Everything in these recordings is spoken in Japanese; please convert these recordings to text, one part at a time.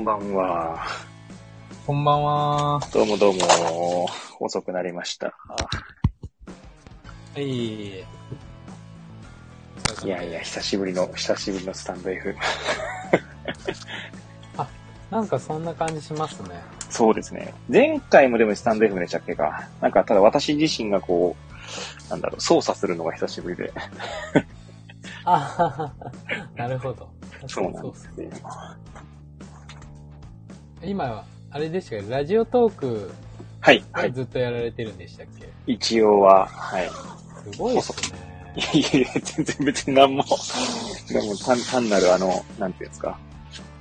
こんばんは。こんばんは。どうもどうも。遅くなりました。はい。いやいや、久しぶりの、久しぶりのスタンド F。なんかそんな感じしますね。そうですね。前回もでもスタンド F でしたっけか。なんか、ただ私自身がこう、なんだろう、操作するのが久しぶりで。あなるほど。そうなんですよ。今は、あれでしたけ？ど、ラジオトークはい。ずっとやられてるんでしたっけ、一応は、はい。すごいっすね。いやいや、全然別に何も、でも単単なるあの、なんていうんですか、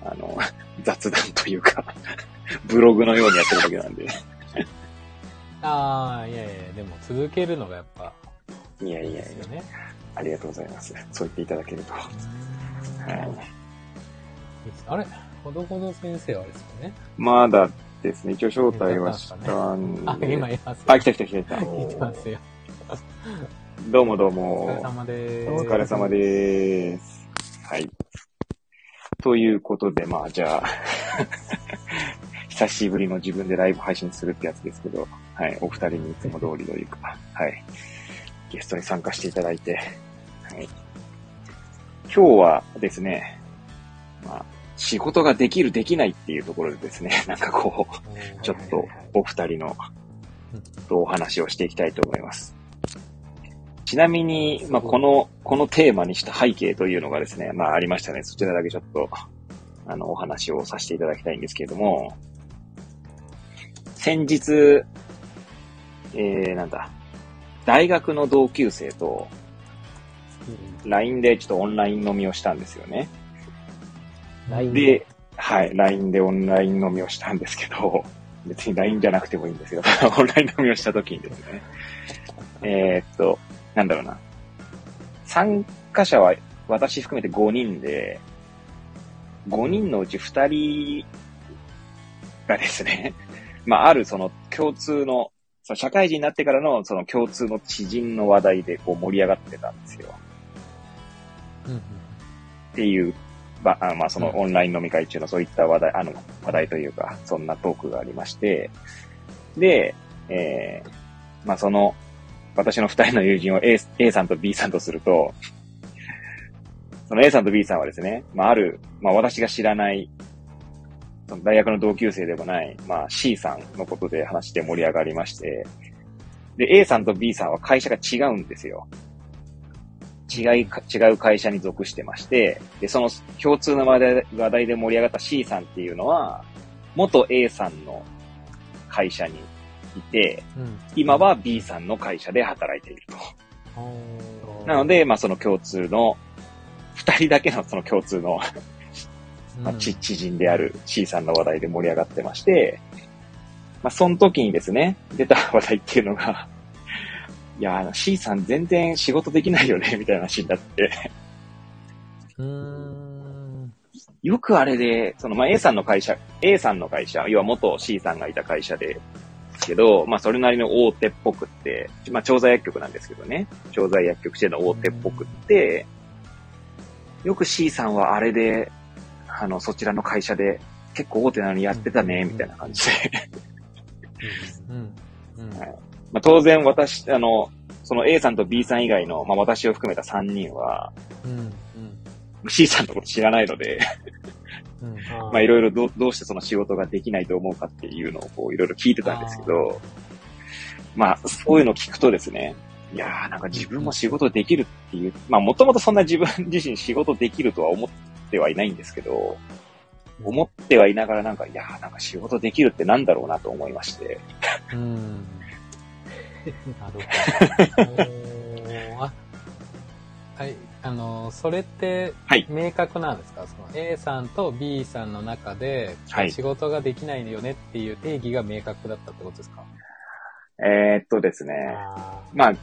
あの、雑談というか、ブログのようにやってるだけなんで。ああ、いやいや、でも続けるのがやっぱいやいやいやね。ありがとうございます。そう言っていただけると。はい。あれ？ほどほど先生はですよね。まだですね、一応招待はしたんあ、で。今います。あ、来た来た来た来た。来てますよ。どうもどうお疲れも。様です。疲れ様です。はい。ということで、まあじゃあ、久しぶりの自分でライブ配信するってやつですけど、はい、お二人にいつも通りというか、はい、ゲストに参加していただいて、はい。今日はですね、まあ、仕事ができるできないっていうところでですね、なんかこう、ちょっとお二人のとお話をしていきたいと思います。ちなみに、まあ、この、このテーマにした背景というのがですね、まあ、ありましたね。そちらだけちょっと、あの、お話をさせていただきたいんですけれども、先日、えー、なんだ、大学の同級生と、LINE でちょっとオンライン飲みをしたんですよね。うんで、はい、LINE でオンライン飲みをしたんですけど、別に LINE じゃなくてもいいんですよ。オンライン飲みをした時にですね。えーっと、なんだろうな。参加者は私含めて5人で、5人のうち2人がですね、まあ、あるその共通の、その社会人になってからのその共通の知人の話題でこう盛り上がってたんですよ。うんうんっていう、ばあまあ、そのオンライン飲み会中のそういった話題、あの、話題というか、そんなトークがありまして、で、えー、まあ、その、私の二人の友人を A, A さんと B さんとすると、その A さんと B さんはですね、まあ、ある、まあ、私が知らない、その大学の同級生でもない、まあ、C さんのことで話して盛り上がりまして、で、A さんと B さんは会社が違うんですよ。違いか、違う会社に属してまして、で、その共通の話題話題で盛り上がった C さんっていうのは、元 A さんの会社にいて、うん。今は B さんの会社で働いていると。なので、まあその共通の、二人だけのその共通の、まあ、知人である C さんの話題で盛り上がってまして、まあその時にですね、出た話題っていうのが、いや、あの C さん全然仕事できないよね、みたいな話になって、うーん。よくあれで、その、まあ、A さんの会社、A さんの会社、要は元 C さんがいた会社で、けど、まあ、それなりの大手っぽくって、まあ、調剤薬局なんですけどね、調剤薬局しての大手っぽくって、よく C さんはあれで、あの、そちらの会社で、結構大手なのにやってたね、みたいな感じで。うん。うん。はいまあ、当然私、あの、その A さんと B さん以外の、まあ、私を含めた3人は、うん。C さんのこと知らないので、うん。まあいろいろどうどうしてその仕事ができないと思うかっていうのをこういろいろ聞いてたんですけど、まあそういうのを聞くとですね、いやーなんか自分も仕事できるっていう、まあもともとそんな自分自身仕事できるとは思ってはいないんですけど、思ってはいながらなんか、いやーなんか仕事できるってなんだろうなと思いまして、うん。なるほど。あ、はい。あの、それってはい、明確なんですか、その A さんと B さんの中で、はい。仕事ができないよねっていう定義が明確だったってことですか？えー、っとですね、あまあ、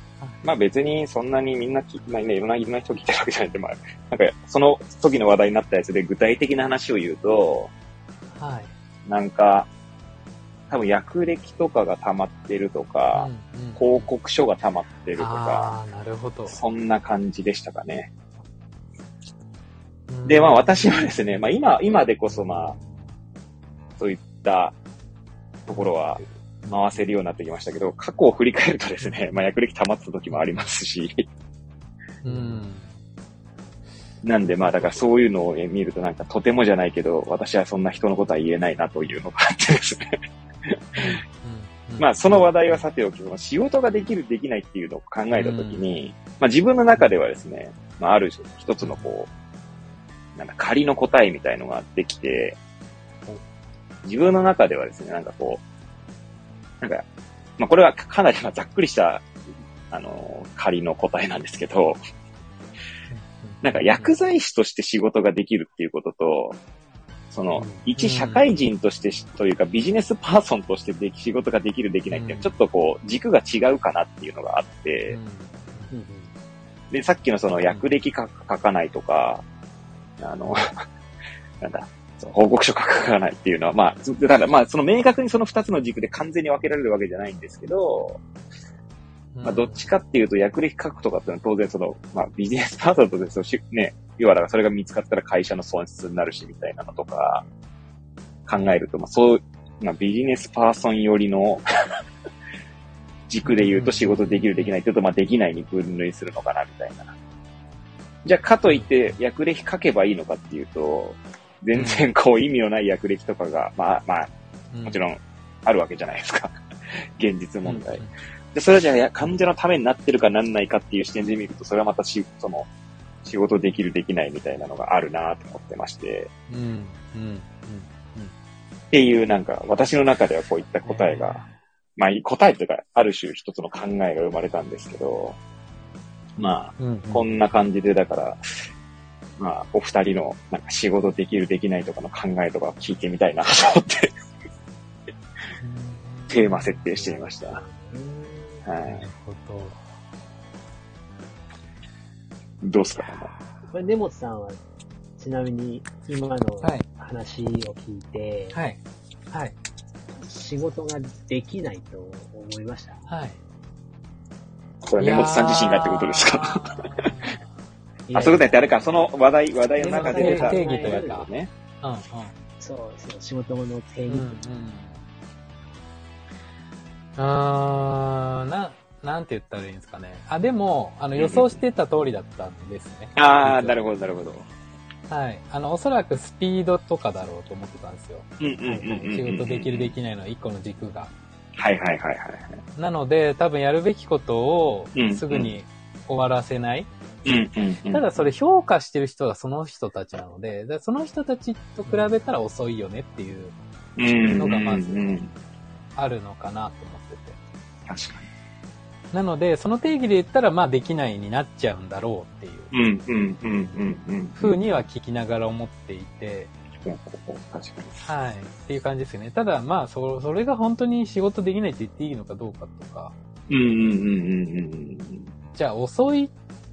まあ別にそんなにみんなき、まあね、いろんな、いろんな人聞いてるわけじゃないんで、まあ、なんかその時の話題になったやつで具体的な話を言うと、ーはい。なんか、多分役歴とかが溜まってるとか、うんうん報告書が溜まってるとか、なるほど。そんな感じでしたかね。うんで、まあ私はですね、まあ今、今でこそまあ、そういったところは回せるようになってきましたけど、過去を振り返るとですね、まあ、役歴溜まってた時もありますし、うん。なんでまあだからそういうのを見るとなんかとてもじゃないけど、私はそんな人のことは言えないなというのがあってですね。うん。まあその話題はさておき、その仕事ができるできないっていうのを考えたときに、まあ自分の中ではですね、まあある一つのこう、なんか仮の答えみたいのができて、自分の中ではですね、なんかこう、なんか、まあこれはかなりまあざっくりした、あの、仮の答えなんですけど、なんか薬剤師として仕事ができるっていうことと、そのうん、一社会人としてし、というかビジネスパーソンとしてでき仕事ができるできないっていうのは、ちょっとこう、軸が違うかなっていうのがあって、うん。で、さっきのその薬歴書書かないとか、あの、なんだ、その報告書書かないっていうのは、まあ、ずだからまあ、その明確にその二つの軸で完全に分けられるわけじゃないんですけど、まあ、どっちかっていうと、薬歴書くとかっていうのは当然その、まあ、ビジネスパーソンとしてそのし、ね、要はだからそれが見つかったら会社の損失になるし、みたいなのとか、考えると、まあ、そう、まあ、ビジネスパーソン寄りの 軸で言うと仕事できるできないっていうと、まあ、できないに分類するのかな、みたいな。じゃあ、かといって、薬歴書けばいいのかっていうと、全然こう意味のない薬歴とかが、まあまあ、もちろんあるわけじゃないですか。現実問題。で、それはじゃあや患者のためになってるかなんないかっていう視点で見ると、それはまたし、その、仕事できるできないみたいなのがあるなと思ってまして、うん。うん。うん。っていうなんか、私の中ではこういった答えが、まあ、答えというか、ある種一つの考えが生まれたんですけど、まあ、うん。こんな感じで、だから、まあ、お二人の、なんか仕事できるできないとかの考えとか聞いてみたいなと思って、テーマ設定してみました。は。ないるほど。どうすか？これ、根本さんは、ちなみに、今のはい。話を聞いて、はい。はい。仕事ができないと思いました？はい。これ、根本さん自身がってことですか？あ、そういうことやってあれか、その話題、話題の中で出た。定義というかね。うん。うん。そう、そう、仕事の定義うん。うん。あー、な、なんて言ったらいいんですかね。あ、でも、あの、予想してた通りだったんですね。ああ、なるほど、なるほど。はい。あの、おそらくスピードとかだろうと思ってたんですよ。うんうんうんうんうん。仕事できるできないの一個の軸が。はいはいはいはい。なので、多分やるべきことをうんすぐに終わらせない。うんうんうん。ただそれ評価してる人はその人たちなので、その人たちと比べたら遅いよねっていう、うん、のがまずうんうんあるのかなと思。確かなので、その定義で言ったら、まあできないになっちゃうんだろうっていうに。うんうんうんうんうん。風には聞きながら思っていて、確かはい。っていう感じですよね。ただ、まあ、そ、それが本当に仕事できないって言っていいのかどうかとか、に。うんうんうんうんうんじゃあ遅い、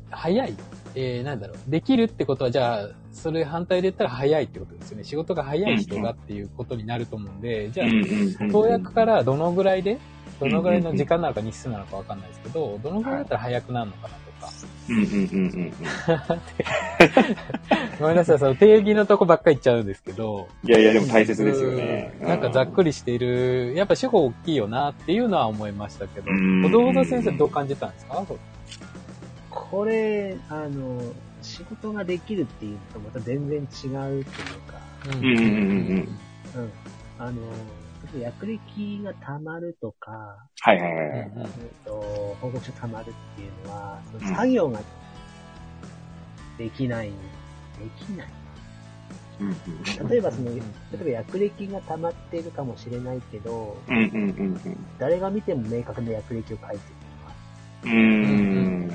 早い、えー、なんだろう、できるってことは、じゃあ、それ反対で言ったら早いってことですよね。仕事が早い人がっていうことになると思うんで、じゃあ。投薬からどのぐらいで、どのぐらいの時間なのか日数なのかわかんないですけど、どのぐらいだったら早くなるのかなとか。うんうんうんうん ごめんなさい、その定義のとこばっかり言っちゃうんですけど、うん。いやいや、でも大切ですよね。なんかざっくりしている、やっぱ主語大きいよなっていうのは思いましたけど、うん子供の先生どう感じたんですか？これ、あの、仕事ができるっていうとまた全然違うっていうか、ううんうんうんうん。うん。あの、薬歴が溜まるとか、はいはいはいはい。えっと、報告書溜まるっていうのは、そうんの作業ができない、できない。うんうん例えばその、例えば薬歴が溜まっているかもしれないけど、うんうんうん誰が見ても明確な薬歴を書いてるうん。うん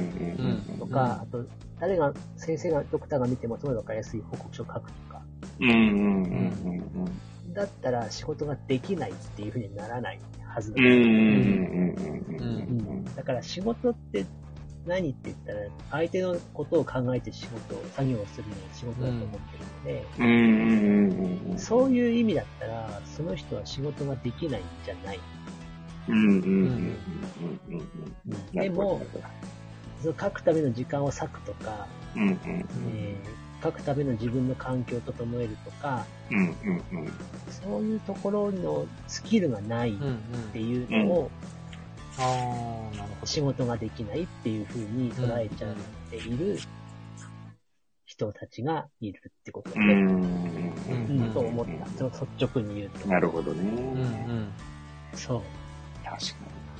うんとか、とか、あと、誰が、先生が、ドクターが見てもすごいわかりやすい報告書を書くとか、うんうんうんだったら仕事ができないっていうふうにならないはずだ。うんうんうんうんうん。だから仕事って何って言ったら、相手のことを考えて仕事を、作業をするのが仕事だと思ってるので、そういう意味だったら、その人は仕事ができないんじゃない。うんうんうんうんでも、その書くための時間を割くとか、うんうん。えー書くための自分の環境を整えるとか、うん、うん、うん。そういうところのスキルがないっうんうん。ていうのをああ、なるほど。仕事ができないっていう風に捉えちゃっている人たちがいるってことだね。うん、うんうん、と思った。率直に言うと。なるほどね。うんうん。そう。確か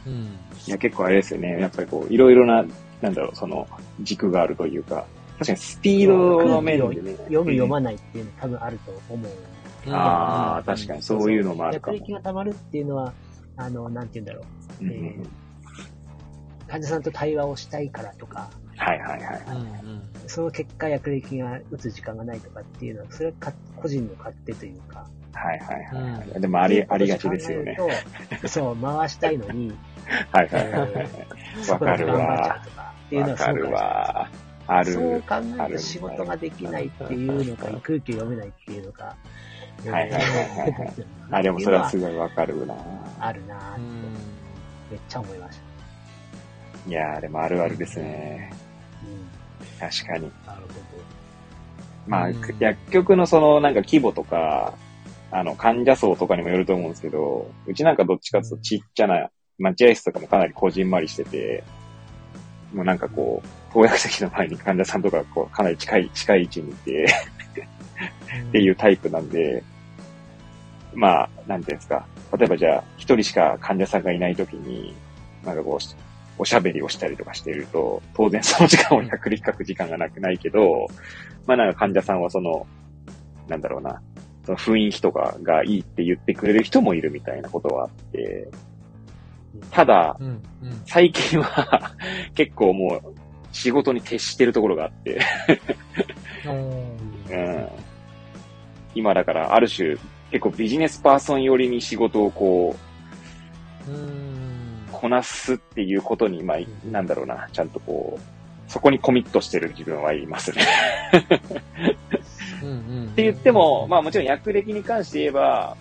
うん。に。いや、結構あれですよね。やっぱりこう、いろいろな、なんだろう、その、軸があるというか、確かにスピードの面でね。読む読まないっていうの多分あると思う。ああ、確かにそういうのもあるかも。略歴が溜まるっていうのは、あの、なんて言うんだろう。うんうんうん患者さんと対話をしたいからとか、はいはいはい。うんうん。その結果略歴が打つ時間がないとかっていうのは、それはか個人の勝手というか。はいはいはいはい。でもあり、ありがちですよね。そう、回したいのに、はいはいはいはい。そこで頑張っていうのはそうかもしわかる。わ。ある。そう考えあるると仕事ができないっていうのか、空気を読めないっていうのか。はいはいはいはいあ、でもそれはすごいわかるな。あるなぁってうん。めっちゃ思いました。いやー、でもあるあるですね。うん確かに。なるほまあうん、薬局のそのなんか規模とか、あの、患者層とかにもよると思うんですけど、うちなんかどっちかっていうとちっちゃな待合室とかもかなりこじんまりしてて、もうなんかこう、投薬席の前に患者さんとかこう、かなり近い、近い位置にいて、ど。っていうタイプなんで、まあ、なんていうんですか。例えばじゃあ、一人しか患者さんがいないときに、なんかこう、おしゃべりをしたりとかしていると、当然その時間を100に書く時間がなくないけど、まあなんか患者さんはその、なんだろうな、その雰囲気とかがいいって言ってくれる人もいるみたいなことはあって、ただ、うんうん。最近は 結構もう仕事に徹してるところがあって、うん今だからある種結構ビジネスパーソン寄りに仕事をこう、うん。こなすっていうことに、まあ、なんだろうな、ちゃんとこう、そこにコミットしてる自分はいますね。うんうん。って言っても、まあもちろん役歴に関して言えば、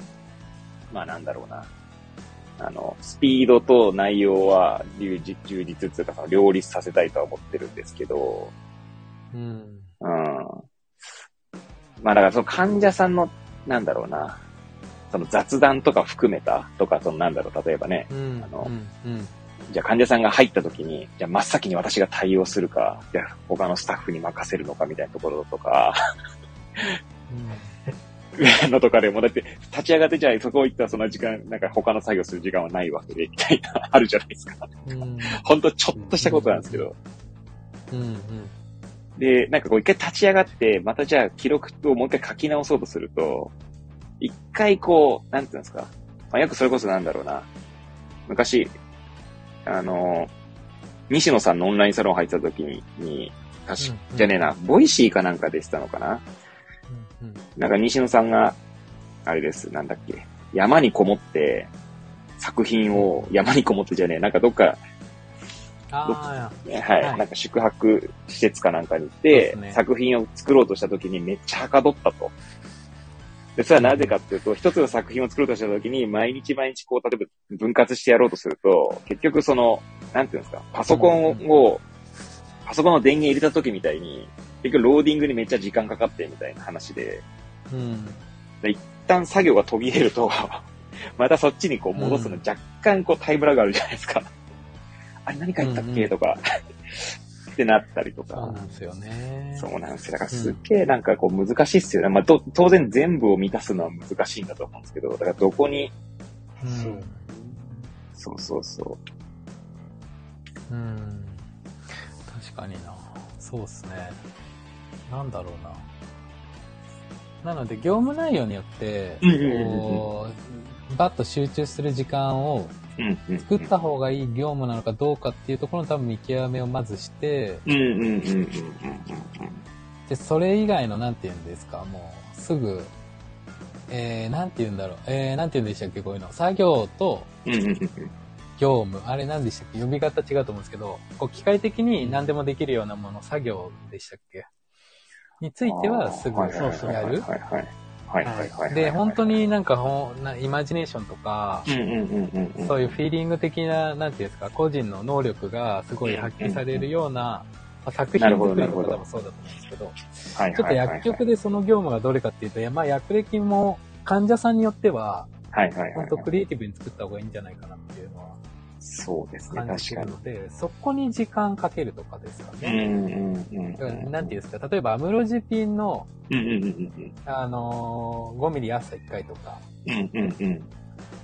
まあなんだろうな。あの、スピードと内容は充実充実っていうか、その両立させたいとは思ってるんですけど、うん。うん。まあだからその患者さんの、なんだろうな、その雑談とか含めたとか、そのなんだろう、例えばね、うん。あのうんうん。じゃあ患者さんが入った時に、じゃあ真っ先に私が対応するか、じゃあ他のスタッフに任せるのかみたいなところとか、のとかでも、だって立ち上がってじゃあそこ行ったらその時間、なんか他の作業する時間はないわけで、みたいな、あるじゃないですか。うん。ほんとちょっとしたことなんですけど。うんうん。で、なんかこう一回立ち上がって、またじゃあ記録をもう一回書き直そうとすると、一回こう、なんていうんですか。まあ、よくそれこそなんだろうな。昔、あの、西野さんのオンラインサロン入ってた時に、に確か、うんじゃねえな、 Voicy かなんかでしたのかなうんなんか西野さんが、あれです、なんだっけ、山にこもって、作品を山にこもってじゃねえ、なんかどっか、あはい、はい。なんか宿泊施設かなんかに行って、ね。作品を作ろうとした時にめっちゃはかどったと。で、それはなぜかっていうと、一つの作品を作ろうとした時に、毎日毎日こう、例えば分割してやろうとすると、結局その、なんていうんですか、パソコンを、パソコンの電源入れた時みたいに、結局ローディングにめっちゃ時間かかってみたいな話で、あ。うん。一旦作業が途切れると、またそっちにこう戻すのうん若干こうタイムラグあるじゃないですか。あれ何書いたっうんうんけとか、ってなったりとそうか。なんですよね。そうなんですよ。だからすっげえなんかこう難しいっすよね。まあと当然全部を満たすのは難しいんだと思うんですけど、だからどこに、うん。そうそうそうん。確かにな。そうっすね。なんだろうな。なので、業務内容によって、こう、バッと集中する時間を。作った方がいい業務なのかどうかっていうところの多分見極めをまずして、で、それ以外の、なんて言うんですか、もう、すぐ、えー、なんて言うんだろう、えー、なんて言うんでしたっけ、こういうの。作業と業務、あれ何でしたっけ？呼び方違うと思うんですけど、こう、機械的に何でもできるようなもの、作業でしたっけ？についてはすぐやる。はいはいはい。で、本当、になんかほんな、イマジネーションとか。そういうフィーリング的な、なんていうんですか、個人の能力がすごい発揮されるようなあ作品作りとか多分そうだと思うんですけど、はいちょっと。薬局でその業務がどれかっていうと、まあ薬歴も患者さんによっては、はいはいはいはい本当。クリエイティブに作った方がいいんじゃないかなっていうのはそうですね、で、そこに時間かけるとかですかうんね。うんうん。だからなんていうんですか、例えばアムロジピンの、うんうんうんうんあのー5ミリ朝1回とかうん。うんうんうん。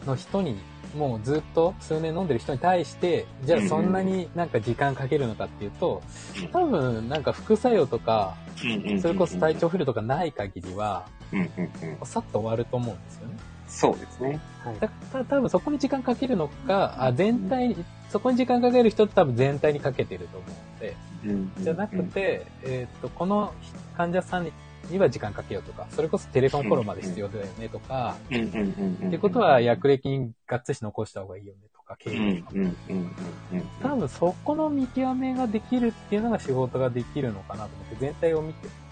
の人に、もうずっと数年飲んでる人に対して、じゃあそんなになんか時間かけるのかっていうと、多分なんか副作用とか、うんうんうんそれこそ体調不良とかない限りは、うんうんうん。さっと終わると思うんですよね。そうですね。はい。だた多分そこに時間かけるのか、あ全体に、そこに時間かける人って多分全体にかけてると思うので、うんじゃなくて、えっ、と、この患者さんには時間かけようとか、それこそテレフォンフォローまで必要だよねとか、うんうんうんうん。ってことは薬歴にがっつり残した方がいいよねとか、経うん営とか。多分そこの見極めができるっていうのが仕事ができるのかなと思って、全体を見て。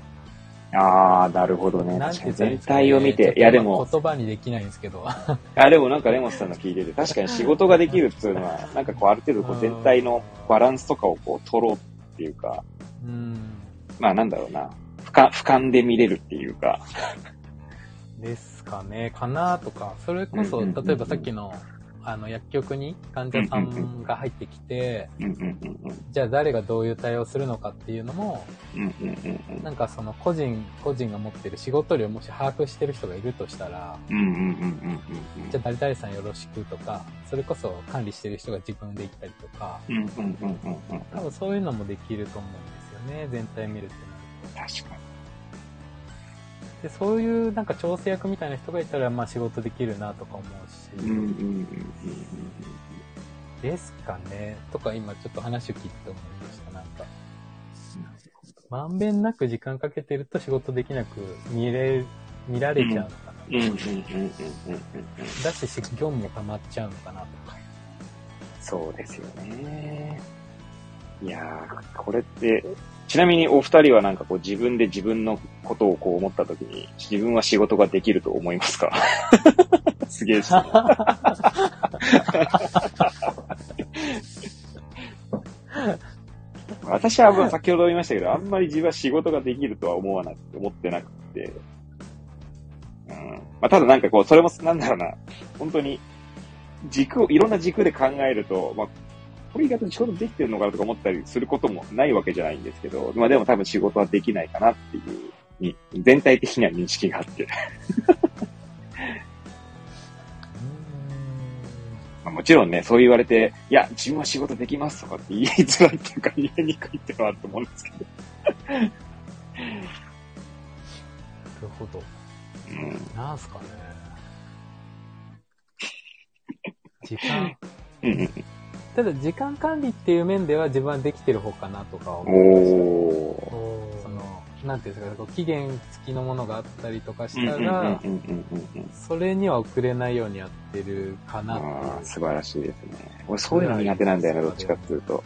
ああ、なるほどね。確かに全体を見て。いやでも、言葉にできないんですけど。あ、でもなんかレモスさんの聞いてて、確かに仕事ができるっていうのは、なんかこうある程度こう全体のバランスとかをこう取ろうっていうか、うん。まあなんだろうな、俯瞰、俯瞰で見れるっていうか、ですかね、かなとか。それこそ、例えばさっきの、あの、薬局に患者さんが入ってきて。じゃあ誰がどういう対応するのかっていうのも。なんかその個人、個人が持ってる仕事量をもし把握してる人がいるとしたら、じゃあ誰々さんよろしくとか、それこそ管理してる人が自分で行ったりとか。多分そういうのもできると思うんですよね、全体見るってなる確かと。で、そういうなんか調整役みたいな人がいたら、まあ仕事できるなとか思うし、に。うんうんうんうんですかね、とか今ちょっと話を聞いて思いました、なんか。まんべんなく時間かけてると仕事できなく見れ、見られちゃうのかな。うんうんうん。だし、業務も溜まっちゃうのかなとか。そうですよね。いやー、これって、ちなみにお二人はなんかこう自分で自分のことをこう思ったときに、自分は仕事ができると思いますか？すげえ質問 私は先ほど言いましたけど、あんまり自分は仕事ができるとは思わなくて、思ってなくて。うん。まあ、ただなんかこう、それもなんだろうな、本当に、軸を、いろんな軸で考えると、まあ、これ意外と仕事できてるのかなとか思ったりすることもないわけじゃないんですけど、まあでも多分仕事はできないかなっていうに、全体的には認識があって。まあ、もちろんね、そう言われて、いや、自分は仕事できますとかって言いづらいっていうか、言いにくいっていうのはあると思うんですけど。なるほど。うん。なんすかね。時間。うんうん。ただ時間管理っていう面では自分はできてる方かなとか思う。おー。その、なんていうんですか、こう期限付きのものがあったりとかしたら。それには遅れないようにやってるかなって素晴らしいですね。俺そういうの苦手なんだよね、どっちかっていうと。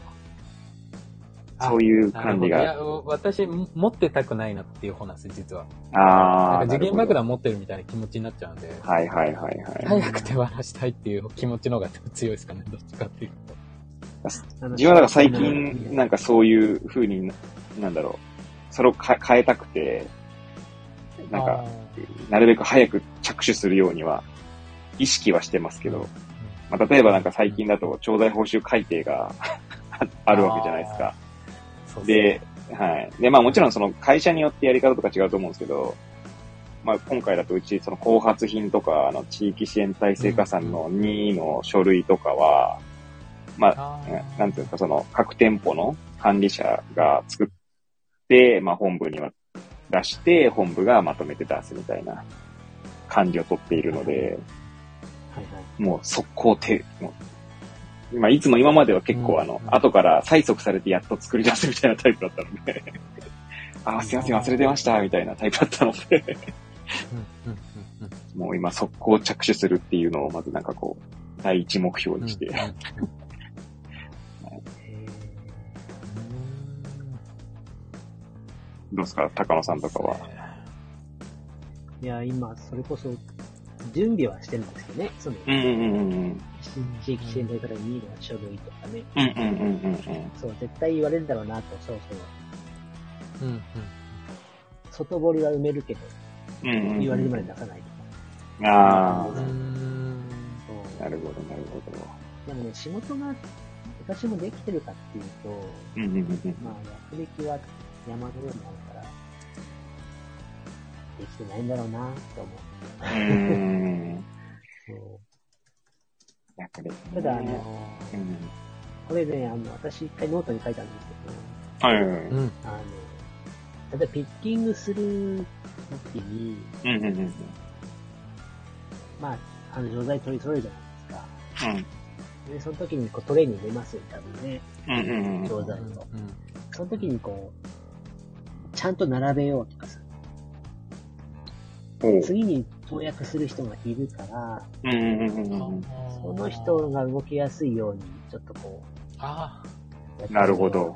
あそういう管理なるが。いや、私、持ってたくないなっていう方なんですよ、実は。ああ。なんか次元爆弾持ってるみたいな気持ちになっちゃうんで、はいはいはいはい。早く手放したいっていう気持ちの方が強いですかね、どっちかっていうと。自分はだから最近、なんかそういう風に、なんだろう、それをか変えたくて、なんか、なるべく早く着手するようには、意識はしてますけど、まあ、例えばなんか最近だと、調剤報酬改定が あるわけじゃないですか。そうで、はい。で、まあもちろんその会社によってやり方とか違うと思うんですけど、まあ今回だとうちその後発品とか、あの地域支援体制加算の2の書類とかは、まあ、あーなんていうんですか、その各店舗の管理者が作って、まあ本部には出して、本部がまとめて出すみたいな管理をとっているので、はいはい。もう速攻手、もうまあいつも今までは結構あの、うん後から催促されてやっと作り出すみたいなタイプだったので、あー、すいません、忘れてました、みたいなタイプだったので、もう今速攻着手するっていうのをまずなんかこう、第一目標にして、どうですか、高野さんとかは？ーいや、今、それこそ、準備はしてるんですけどね。その、うんうんうんうん。地域支援の方に見る書類とかね。うんうんうんうんうん。そう、絶対言われるだろうなと、そうそう。うんうん。外堀は埋めるけど、うんうんうん言われるまで出さないと。か。あ、なるほど、なるほど。でもね、仕事が私もできてるかっていうと、うんうんうんうん。まあ、学歴は山のようにあるから、できてないんだろうなって思うーん。う。そうやっぱりね。ただ、あの、うん。これね、あの、私一回ノートに書いたんですけど、はいはいはい。うん。あの、例えばピッキングするときに、うんうんうんまあ、あの、錠剤取り揃えるじゃないですか。うん。で、その時にこうトレーに入れますよ、多分ね。うんうんうん。錠剤を。うんその時にこう、ちゃんと並べようとかさ、次に投薬する人がいるから。その人が動きやすいように、ちょっとこあうやってみよう、なるほど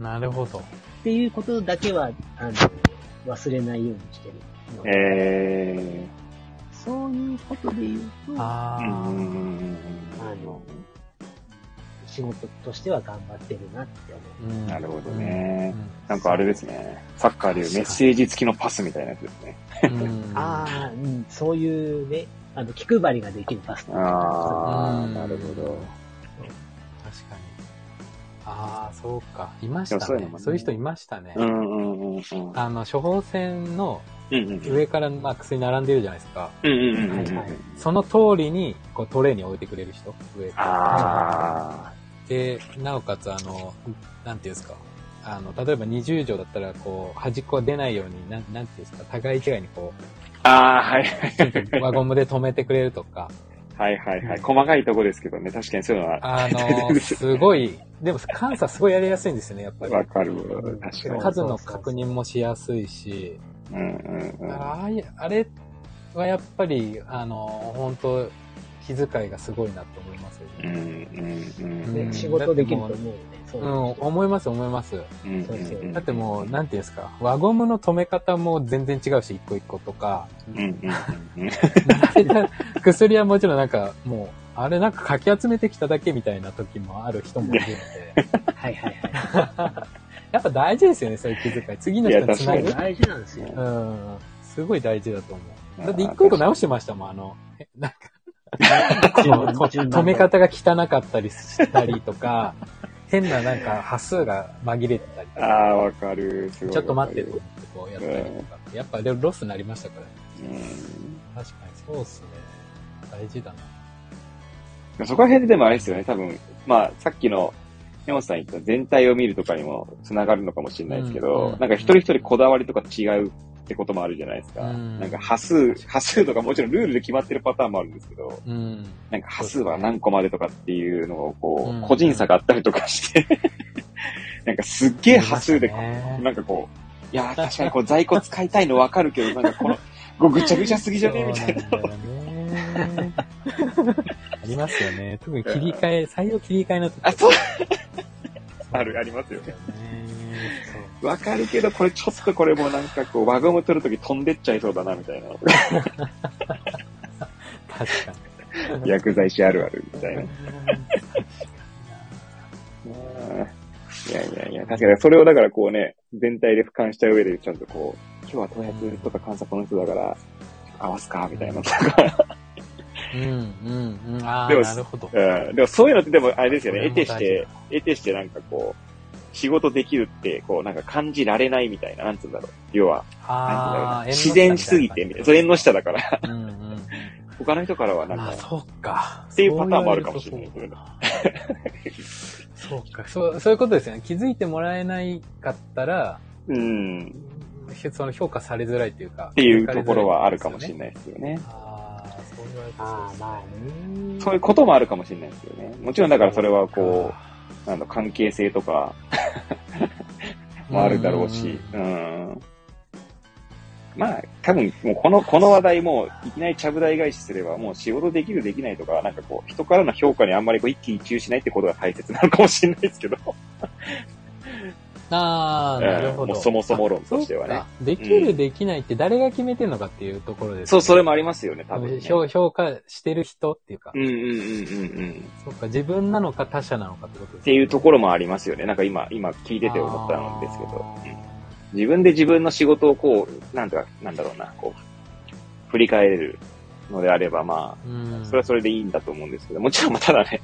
あ、なるほど。っていうことだけは、あの、忘れないようにしてるので。えそういうことで言うと、あー。うんうんあ。うんうん。あの、仕事としては頑張ってるなって思う。うんなるほどねうんなんかあれですね。サッカーでいうメッセージ付きのパスみたいなやつですね。うん ああ、うん、そういうね、あの、気配りができるパス。ああ、うんなるほど。確かに。ああ、そうか。いましたねそう。ねそういう人いましたね。うんうんうんうん。あの、処方箋のうんうん。上から、まあ、薬並んでるじゃないですか。うんうんうんうん。はいはいその通りに、こう、トレーに置いてくれる人上から。あで、なおかつ、あの、なんていうんですか。あの、例えば20錠だったら、こう、端っこが出ないように、なん、なんていうんですか、互い違いにこあ。ああ、はいはいう、輪ゴムで止めてくれるとか、はいはいはい。細かいとこですけどね、確かにそういうのはあの、すごい、でも、監査すごいやりやすいんですよね、やっぱり。わかるわ。確かに。数の確認もしやすいし、うんうんうん。ああれはやっぱり、あの、本当気遣いがすごいなと思いますようんね。うんうん。うんで仕事できると思うよね。そうう。ん、思います思います。うんうんそうそうだってもう、なんていうんですか、輪ゴムの止め方も全然違うし、一個一個とか、うんうんうん。並べた薬はもちろんなんか、もう、あれなんかかき集めてきただけみたいな時もある人もいるので、はいはいは やっぱ大事ですよね、そういう気遣い。次の人につないぐい。大事なんですよ。うん。すごい大事だと思う。だって一個一個直してましたもん、あの、えなんか、止め方が汚かったりしたりとか、変ななんか端数が紛れてたりとあか、あ、わかる。すごいちょっと待ってとこうやったりとか。やっぱでもロスになりましたからね。かる確かにそうっすね。大事だな。うん。そこら辺ででもあれですよね、多分、まあ、さっきの、山本さん言った全体を見るとかにも繋がるのかもしれないですけど、うんうんなんか一人一人こだわりとか違うってこともあるじゃないですか。うんなんか端数、端数とかもちろんルールで決まってるパターンもあるんですけど、うん。なんか端数は何個までとかっていうのをこうんう、個人差があったりとかして、なんかすっげえ端数で、ねなんかこう、いやー確かにこう在庫使いたいのわかるけど、なんかこの、こうぐちゃぐちゃすぎじゃねみたいな。ありますよね。特に切り替え、採用切り替えの時あ、そう、ある、ありますよね。ね。わかるけど、これちょっとこれもなんかこう、輪ゴム取るとき飛んでっちゃいそうだな、みたいな。確かに。薬剤師あるある、みたいな。いやいやいや、確かにそれをだからこうね、全体で俯瞰した上でちゃんとこう、今日は投薬とか観察この人だから、合わすか、みたいなとか。うん、うん、うん。ああ、なるほど。うん。でもそういうのってでもあれですよね、得てして、得てしてなんかこう、仕事できるって、こうなんか感じられないみたいな、なんつうんだろう。要は、自然しすぎて、みたいな。それ縁の下だから、うん、うん。他の人からはなんかまあ、、そうか。っていうパターンもあるかもしれないそう言われるとそうか。そう、そういうことですよね。気づいてもらえないかったら、うん。その評価されづらいっていうか。っていうところはあるかもしれないですよね。ああ、そう言われてそうああ、ですね。そういうこともあるかもしれないですよね。もちろんだからそれはこう、なんだ、関係性とか もあるだろうし、うん。まあ、多分、もうこの、この話題も、いきなりちゃぶ台返しすれば、もう仕事できるできないとか、なんかこう、人からの評価にあんまりこう一喜一憂しないってことが大切なのかもしれないですけど。ああ、なるほど。うんもうそもそも論としてはね。できる、できないって誰が決めてんのかっていうところです、そう、それもありますよね、多分、ね。評評価してる人っていうか、うんうんうんうんうん。そうか、自分なのか他者なのかってことですっていうところもありますよね。なんか今、今聞いてて思ったんですけど、うん。自分で自分の仕事をこう、なんとか、なんだろうな、こう、振り返れるのであれば、まうん。あ、それはそれでいいんだと思うんですけど、もちろん、まあただね、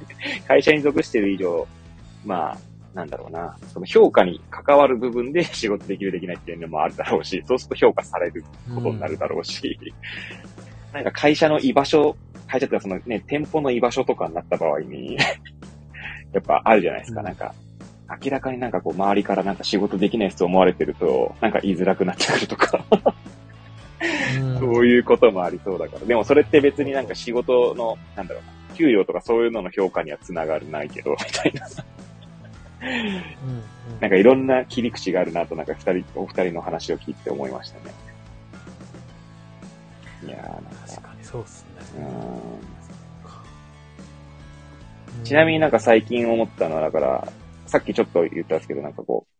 会社に属している以上、まあ、なんだろうな、その評価に関わる部分で仕事できるできないっていうのもあるだろうし、そうすると評価されることになるだろうし、なんか会社の居場所、会社ってそのね、店舗の居場所とかになった場合に、やっぱあるじゃないですか、うんなんか。明らかになんかこう周りからなんか仕事できない人思われてると、なんか言いづらくなってくるとか、うんそういうこともありそうだから。でもそれって別になんか仕事の、なんだろうな、給料とかそういうのの評価にはつながらないけど、みたいな。なんかいろんな切り口があるなと、なんか二人、お二人の話を聞いて思いましたね。いやー、なんか、確かにそうっすね。うん。ちなみになんか最近思ったのは、だから、さっきちょっと言ったんですけど、なんかこう、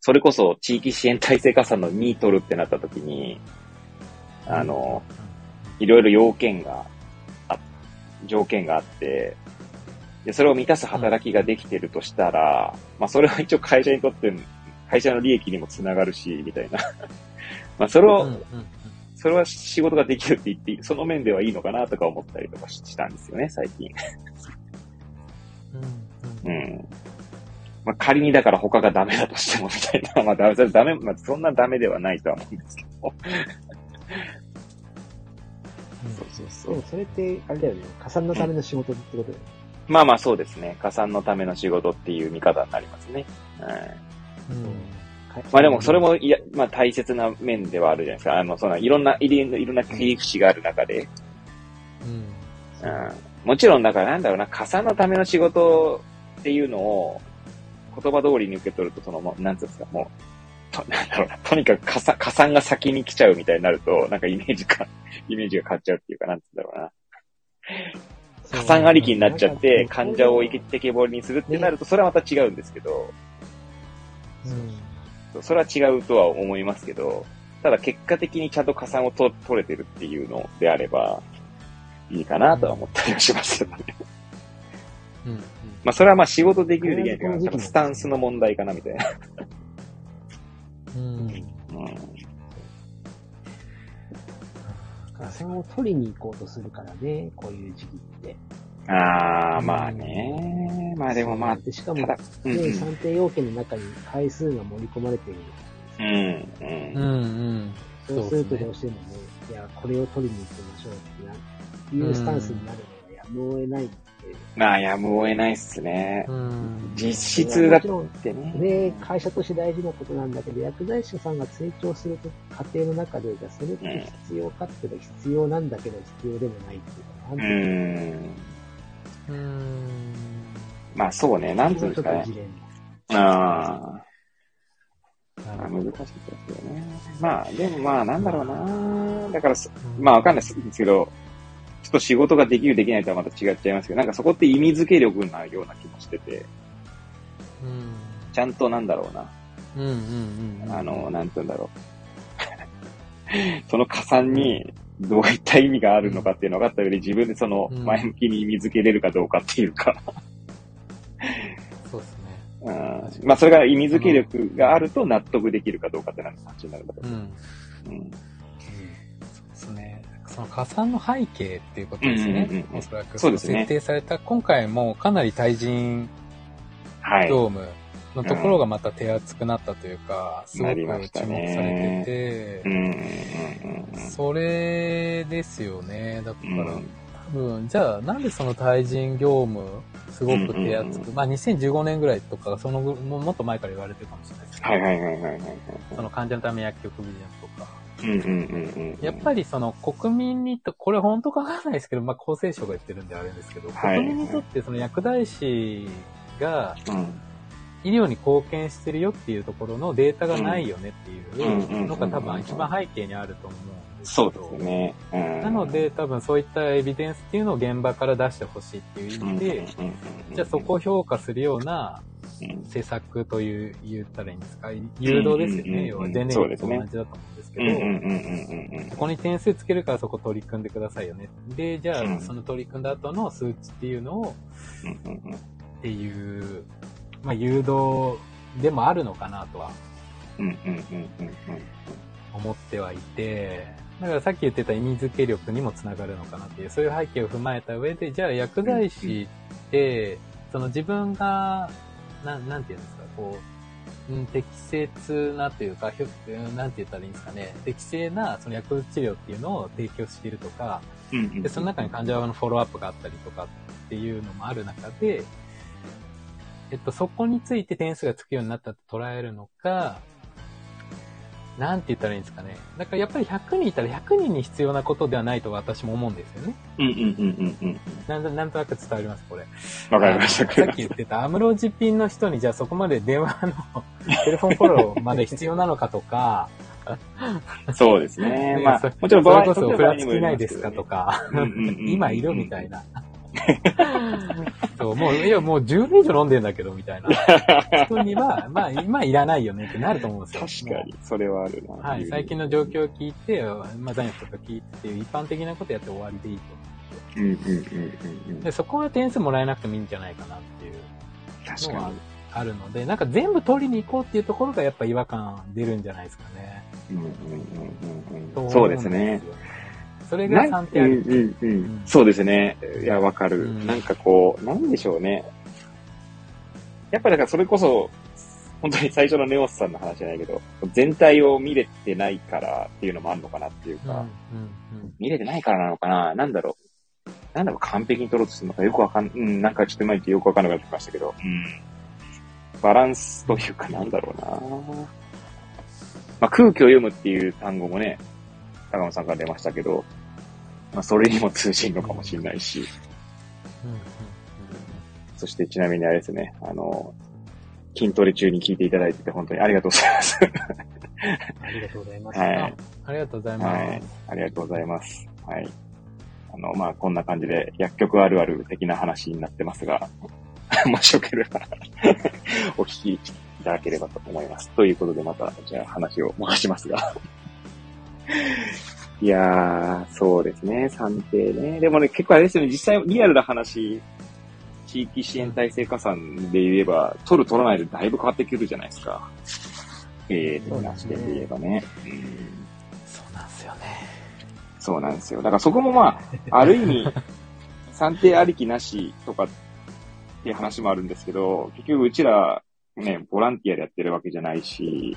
それこそ地域支援体制加算の2取るってなった時に、あの、いろいろ要件が、あ条件があって、で、それを満たす働きができてるとしたら、まあそれは一応会社にとって、会社の利益にもつながるし、みたいな。まあそれを、それは仕事ができるって言って、その面ではいいのかなとか思ったりとかしたんですよね、最近。うん。まあ仮にだから他がダメだとしてもみたいな。まあダメ、それダメ、まあそんなダメではないとは思うんですけど。そうそうそうでも。それって、あれだよね、加算のための仕事ってことだよね。まあまあそうですね。加算のための仕事っていう見方になりますね。はい。うんまあでもそれ、も、いや、まあ大切な面ではあるじゃないですか。あの、そんないろんな、いろいろんな切り口がある中で、うんうん。もちろんだからなんだろうな、加算のための仕事っていうのを、言葉通りに受け取ると、その、もう、なんつうんですか、もう、と、なんだろうな、とにかく加算、加算が先に来ちゃうみたいになると、なんかイメージか、イメージが変わっちゃうっていうか、なんつうんだろうな。加算ありきになっちゃって、患者を生きてけぼりにするってなると、それはまた違うんですけど、うんそれは違うとは思いますけど、ただ結果的にちゃんと加算をと取れてるっていうのであれば、いいかなとは思ったりはしますけどね。うんうんまあそれはまあ仕事できるできないっていスタンスの問題かなみたいな。うんうん。加算を取りに行こうとするからね、こういう時期って。ああ、まあね。まあでもまあ、でしかも、たね、だ、うんうん、算定要件の中に回数が盛り込まれている。うん、ううん。んうんそうするとどうしてもね、いや、これを取りに行きましょうってな、いうスタンスになるのはやむを得ないって。まあやむを得ないっすね。うん実質だってね。ね、会社として大事なことなんだけど、薬剤師さんが成長する過程の中で、じゃあそれって必要かっていうと必要なんだけど必要でもないっていうか、うん。うんまあそうね、なんつうんですかねああ。あ難しいですよね。まあ、でもまあ、なんだろうな。だからそ、まあわかんないですけど、ちょっと仕事ができるできないとはまた違っちゃいますけど、なんかそこって意味付け力なような気もしてて、うんちゃんとなんだろうな。うんうんうんあの、なんて言うんだろう。その加算にどういった意味があるのかっていうのが分かった上で自分でそのうん前向きに意味付けれるかどうかっていうか、そうですねうん、まあそれが意味付け力があると納得できるかどうかってなんか話になるんだけど。うんうんそうですね。その加算の背景っていうことですね。うんうんうんうんおそらく。そうですね設定された、今回もかなり対人はい。業務のところがまた手厚くなったというか、すごくな注目さねれてて、うんうんうんうんそれですよね。だから、うん多分、じゃあなんでその対人業務、すごく手厚く、うんうんうんまあ2015年ぐらいとか、そのぐももっと前から言われてるかもしれないですけど、はいはいはいはいはいはい。その患者のため薬局ビジネスとか。やっぱりその国民にと、これ本当かわかんないですけど、まあ厚生省が言ってるんであれですけど、はい国民にとってその薬剤師がり、うん。医療に貢献してるよっていうところのデータがないよねっていうのが多分一番背景にあると思うんですそうですね。うん、なので多分そういったエビデンスっていうのを現場から出してほしいっていう意味で、じゃあそこを評価するような施策という、言ったらいいんですか？誘導ですよね。要は、デネと同じだと思うんですけど、そこに点数つけるからそこ取り組んでくださいよね。で、じゃあ、その取り組んだ後の数値っていうのを、っていう、まあ、誘導でもあるのかなとは、思ってはいて、だからさっき言ってた意味付け力にもつながるのかなっていう、そういう背景を踏まえた上で、じゃあ薬剤師って、その自分がななんていうんですか、こう、うん、適切なというか、ひょなんて言ったらいいんですかね、適正なその薬物治療っていうのを提供しているとか、で、その中に患者側のフォローアップがあったりとかっていうのもある中で、えっと、そこについて点数がつくようになったと捉えるのか、なんて言ったらいいんですかね。だからやっぱり100人いたら100人に必要なことではないと私も思うんですよね。うんうんうんうんうん。なんなんとなく伝わります、これ。わかりました。さっき言ってたアムロジピンの人にじゃあそこまで電話の テレフォンフォローまで必要なのかとか、そうですね。まあ、もちろんそれこそふらつきないですかとか、今いるみたいな。そう、もう、いや、もう10年以上飲んでんだけど、みたいな。人には、まあ、今いらないよねってなると思うんですよ。確かに、それはあるな。はい、最近の状況を聞いて、まあ、残薬とか聞いて、一般的なことやって終わりでいいと思うんうんうんうん、で、そこは点数もらえなくてもいいんじゃないかなっていうのはあるので、なんか全部取りに行こうっていうところがやっぱ違和感出るんじゃないですかね。うんうんうんうん、そうですね。それが3点ある。うんうんうん。そうですね。いや、わかる、うん。なんかこう、なんでしょうね。やっぱだからそれこそ、本当に最初のネオスさんの話じゃないけど、全体を見れてないからっていうのもあるのかなっていうか、うんうんうん、見れてないからなのかななんだろう。なんだろう、完璧に取ろうとするのかよくわかん、うん、なんかちょっと前ってよくわかんなくなってきましたけど、うん。バランスというかなんだろうなまあ、空気を読むっていう単語もね、高野さんから出ましたけど、まあ、それにも通じるのかもしれないし。そしてちなみにあれですね、あの、筋トレ中に聞いていただいてて本当にありがとうございます。ありがとうございます。はい。ありがとうございます。はい。ありがとうございます。はい。あの、まあ、こんな感じで薬局あるある的な話になってますが、もしよければお聞きいただければと思います。ということでまた、じゃあ話を回しますがいやー、そうですね、算定ね。でもね、結構あれですよね、実際リアルな話、地域支援体制加算で言えば、取る取らないでだいぶ変わってくるじゃないですか。ええー、的な視点で言えばね。うん、そうなんですよね。そうなんですよ。だからそこもまあ、ある意味、算定ありきなしとかっていう話もあるんですけど、結局うちら、ね、ボランティアでやってるわけじゃないし、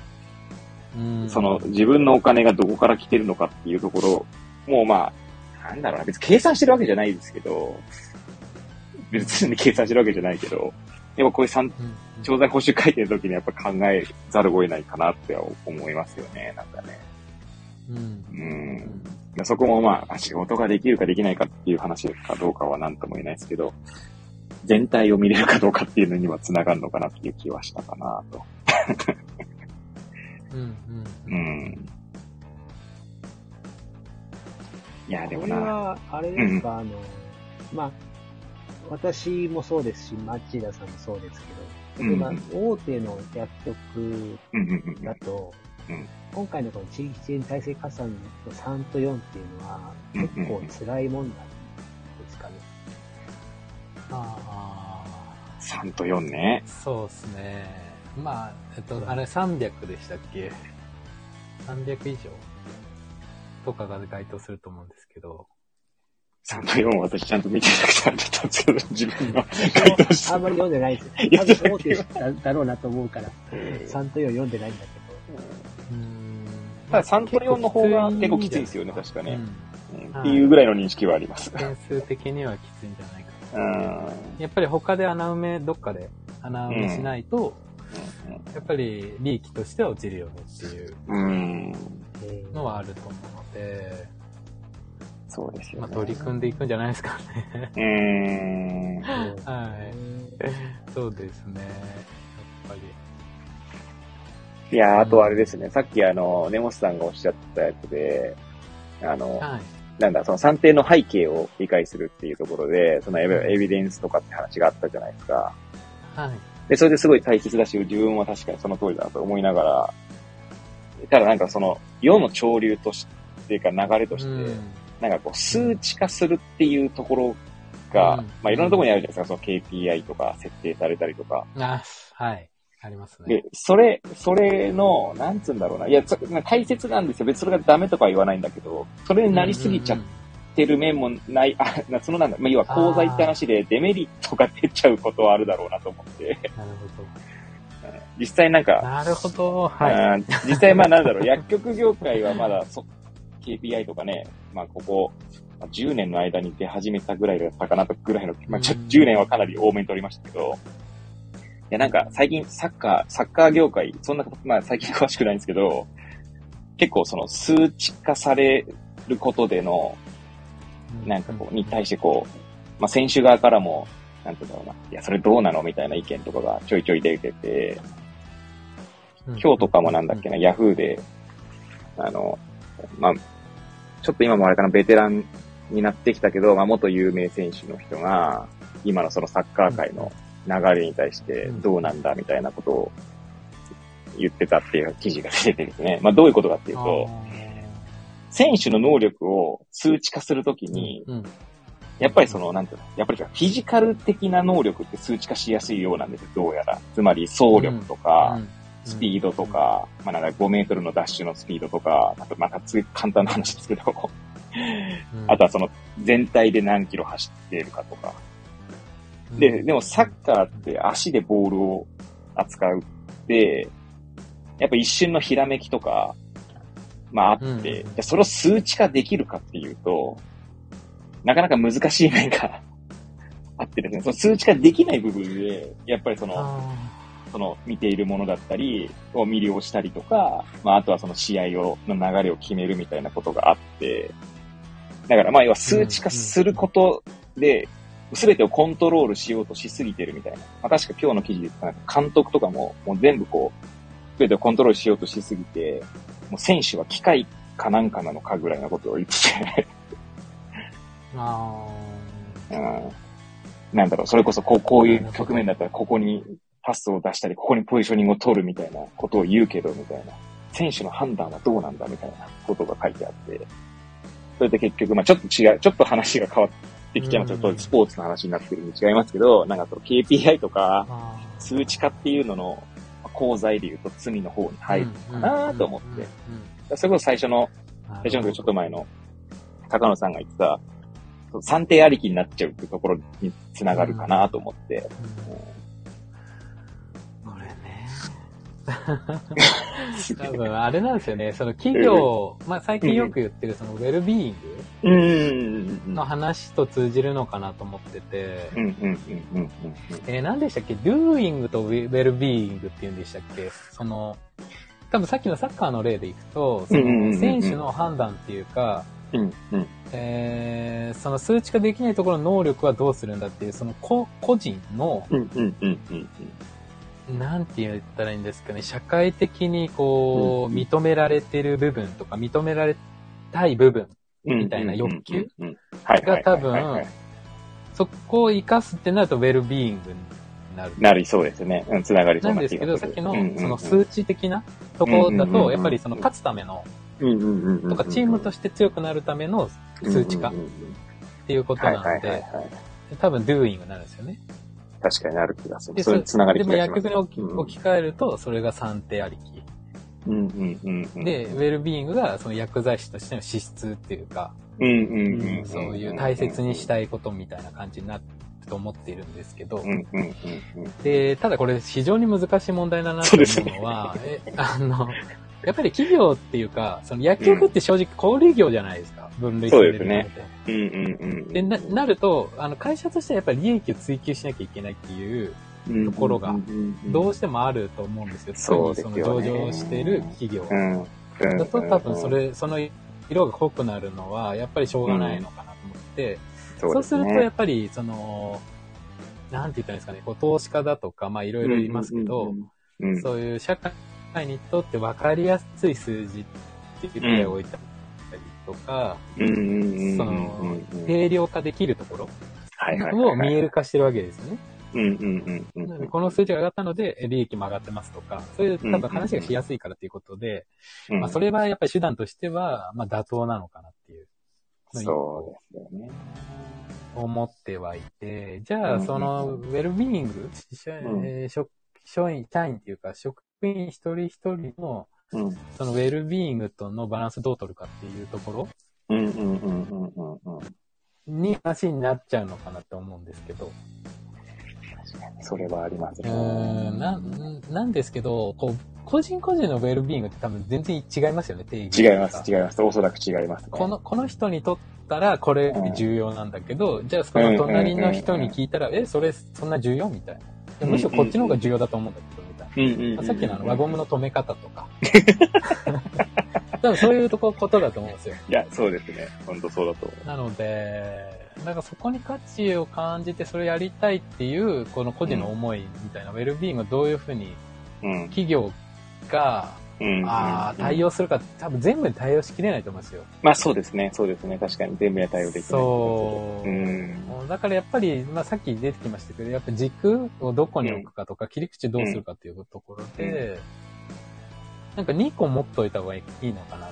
その自分のお金がどこから来てるのかっていうところ、もうまあ、なんだろうな、別に計算してるわけじゃないですけど、別に計算してるわけじゃないけど、やっぱこういう三、調剤報酬書いてる時にやっぱ考えざるを得ないかなって思いますよね、なんかね。うん。うん。そこもまあ、仕事ができるかできないかっていう話かどうかは何とも言えないですけど、全体を見れるかどうかっていうのには繋がるのかなっていう気はしたかなと。うんうん。うん。いや、でもな。これは、あれですか、うん、あの、まあ、私もそうですし、町田さんもそうですけど、例えば、大手の薬局だと、今回のこの地域支援体制加算の3と4っていうのは、結構辛いもんなんですかね。ああ。3と4ね。そうですね。まあ、えっと、あれ300でしたっけ ?300 以上とかが該当すると思うんですけど。3と4私ちゃんと見てなくてあれだったんですけど、自分が 該当して。あんまり読んでないです。多分大手だだろうなと思うから、3と4読んでないんだけど。うん。ただ3と4の方が結構きついんですよね、確かね。うん、っていうぐらいの認識はあります。点数的にはきついんじゃないかな。やっぱり他で穴埋め、どっかで穴埋めしないと、やっぱり利益としては落ちるよねっていうのはあると思うので、そうですよね。まあ、取り組んでいくんじゃないですかね。うん。はい。そうですね。やっ界で。いやー、あとあれですね、さっきあの、根本さんがおっしゃったやつで、あの、はい。なんだ、その算定の背景を理解するっていうところで、そのエビデンスとかって話があったじゃないですか。はい。で、それですごい大切だし、自分は確かにその通りだなと思いながら、ただなんかその、世の潮流として、いうか流れとして、うんなんかこう、数値化するっていうところが、うんまあいろんなところにあるじゃないですか、その KPI とか設定されたりとか。あ、はい。ありますね。で、それ、それの、なんつうんだろうな。いや、つ大切なんですよ。別にそれがダメとかは言わないんだけど、それになりすぎちゃっうんてる面もない、あ、なそのなんだ、まあ、要は功罪って話でデメリットが出ちゃうことはあるだろうなと思って、なるほ 実際なんど。か、なるほど。はい。うん実際まあなんだろう、薬局業界はまだそ KPI とかね、まあここ、まあ10年の間に出始めたぐらいだったかなとぐらいの、まあちょうん10年はかなり多めに取りましたけど、いやなんか最近サッカー、サッカー業界、そんなこと、まあ最近詳しくないんですけど、結構その数値化されることでの、なんかこう、に対してこう、まあ選手側からも、なんていうんだろうな、いやそれどうなのみたいな意見とかがちょいちょい出てて、うん。今日とかもなんだっけな、ヤフーで、あの、まあ、ちょっと今もあれかな、ベテランになってきたけど、まあ、元有名選手の人が、今のそのサッカー界の流れに対してどうなんだみたいなことを言ってたっていう記事が出ててですね。まあ、どういうことかっていうと、選手の能力を数値化するときに、うん。やっぱりその、なんていうの、やっぱりフィジカル的な能力って数値化しやすいようなんですよ、どうやら。つまり走力とか、うんスピードと、か、まあなんか5メートルのダッシュのスピードとか、あとまた次簡単な話ですけど、うんあとはその全体で何キロ走っているかとか。で、でもサッカーって足でボールを扱うって、やっぱ一瞬のひらめきとか、まああって、うんじゃあそれを数値化できるかっていうと、なかなか難しい面が あってですね、その数値化できない部分で、やっぱりその、あその見ているものだったりを魅了したりとか、まああとはその試合を、の流れを決めるみたいなことがあって、だからまあ要は数値化することで、すべてをコントロールしようとしすぎてるみたいな。まあ確か今日の記事で言った監督とかももう全部こう、すべてをコントロールしようとしすぎて、もう選手は機械かなんかなのかぐらいのことを言ってて、ーあうんなんだろう、それこそこうこういう局面だったらここにパスを出したり、ここにポジショニングを取るみたいなことを言うけど、みたいな。選手の判断はどうなんだみたいなことが書いてあって。それで結局、まあちょっと違う、ちょっと話が変わってきちゃいますけど、うんスポーツの話になってるんで違いますけど、なんかその KPI とか。数値化っていうのの功罪で言うと罪の方に入るのかなと思って。それこそ最初の、最初の時ちょっと前の高野さんが言ってた、算定ありきになっちゃうってところにつながるかなと思って。こ 多分、あれなんですよね。その企業、まあ最近よく言ってるそのウェルビーイングの話と通じるのかなと思ってて、えー何でしたっけ ?doing とウェルビーイングって言うんでしたっけ？その、多分さっきのサッカーの例でいくと、その選手の判断っていうか、うんうん。えーその数値化できないところの能力はどうするんだっていう、その個個人の、なんて言ったらいいんですかね、社会的にこう、うん認められてる部分とか、認められたい部分、うんみたいな欲求が多分そこを活かすってなるとウェルビーイングになる。なりそうですね。うん、つながりそうなんですけど。さっきのその数値的なところだと、んやっぱりその勝つための、とかチームとして強くなるための数値化っていうことはいなので、はいはいはい。多分 doing になるんですよね。確かになる気がする。で、それつながりでも。薬局に置き換えると、それが算定ありき。うんうんうんうん。で、ウェルビーイングがその薬剤師としての資質っていうか、うんうんうんうん。そういう大切にしたいことみたいな感じになると思っているんですけどう、んうんうんうん。で、ただこれ非常に難しい問題だなと思うのは、え、あの、やっぱり企業っていうか、その薬局って正直小売業じゃないですか、分類されるので。うんうんうん。で、な、なると、あの、会社としてはやっぱり利益を追求しなきゃいけないっていう、とところがどうししてもあると思うんですよ。特にその上場している企業。うん。うん。だと多分それ、その色が濃くなるのは、やっぱりしょうがないのかなと思って、そうするとやっぱり、その、なんて言ったらいいんですかね、こう投資家だとか、まあいろいろ言いますけど、、そういう社会にとって分かりやすい数字っていうのを置いたりとか、その、定量化できるところを見える化してるわけですよね。この数値が上がったので、利益も上がってますとか、そういう多分話がしやすいからということで、まあそれはやっぱり手段としては、まあ妥当なのかなっていう。そうですよね。思ってはいて、じゃあそのウェルビーイング、職員、社員っていうか職員一人一人の、そのウェルビーイングとのバランスどう取るかっていうところに話になっちゃうのかなって思うんですけど。それはありますね。うんな、なんですけど、こう、個人個人のウェルビーイングって多分全然違いますよね、定義。違います、違います。おそらく違います、ね、この、この人にとったらこれ重要なんだけど、うん、じゃあその隣の人に聞いたら、え、それそんな重要みたいな。むしろこっちの方が重要だと思うんだけど。さっきのあの輪ゴムの止め方とか。多分そういうとこ、ことだと思うんですよ。いや、そうですね。本当そうだと思う。なので、なんかそこに価値を感じてそれやりたいっていう、この個人の思いみたいな、うん、ウェルビーイングをどういうふうに、企業が、うん、ああ、対応するか、多分全部に対応しきれないと思いますよ。まあそうですね、そうですね。確かに全部に対応できない。そう。うん、だからやっぱり、まあさっき出てきましたけど、やっぱ軸をどこに置くかとか、切り口どうするかっていうところで、なんか2個持っといた方がいいのかな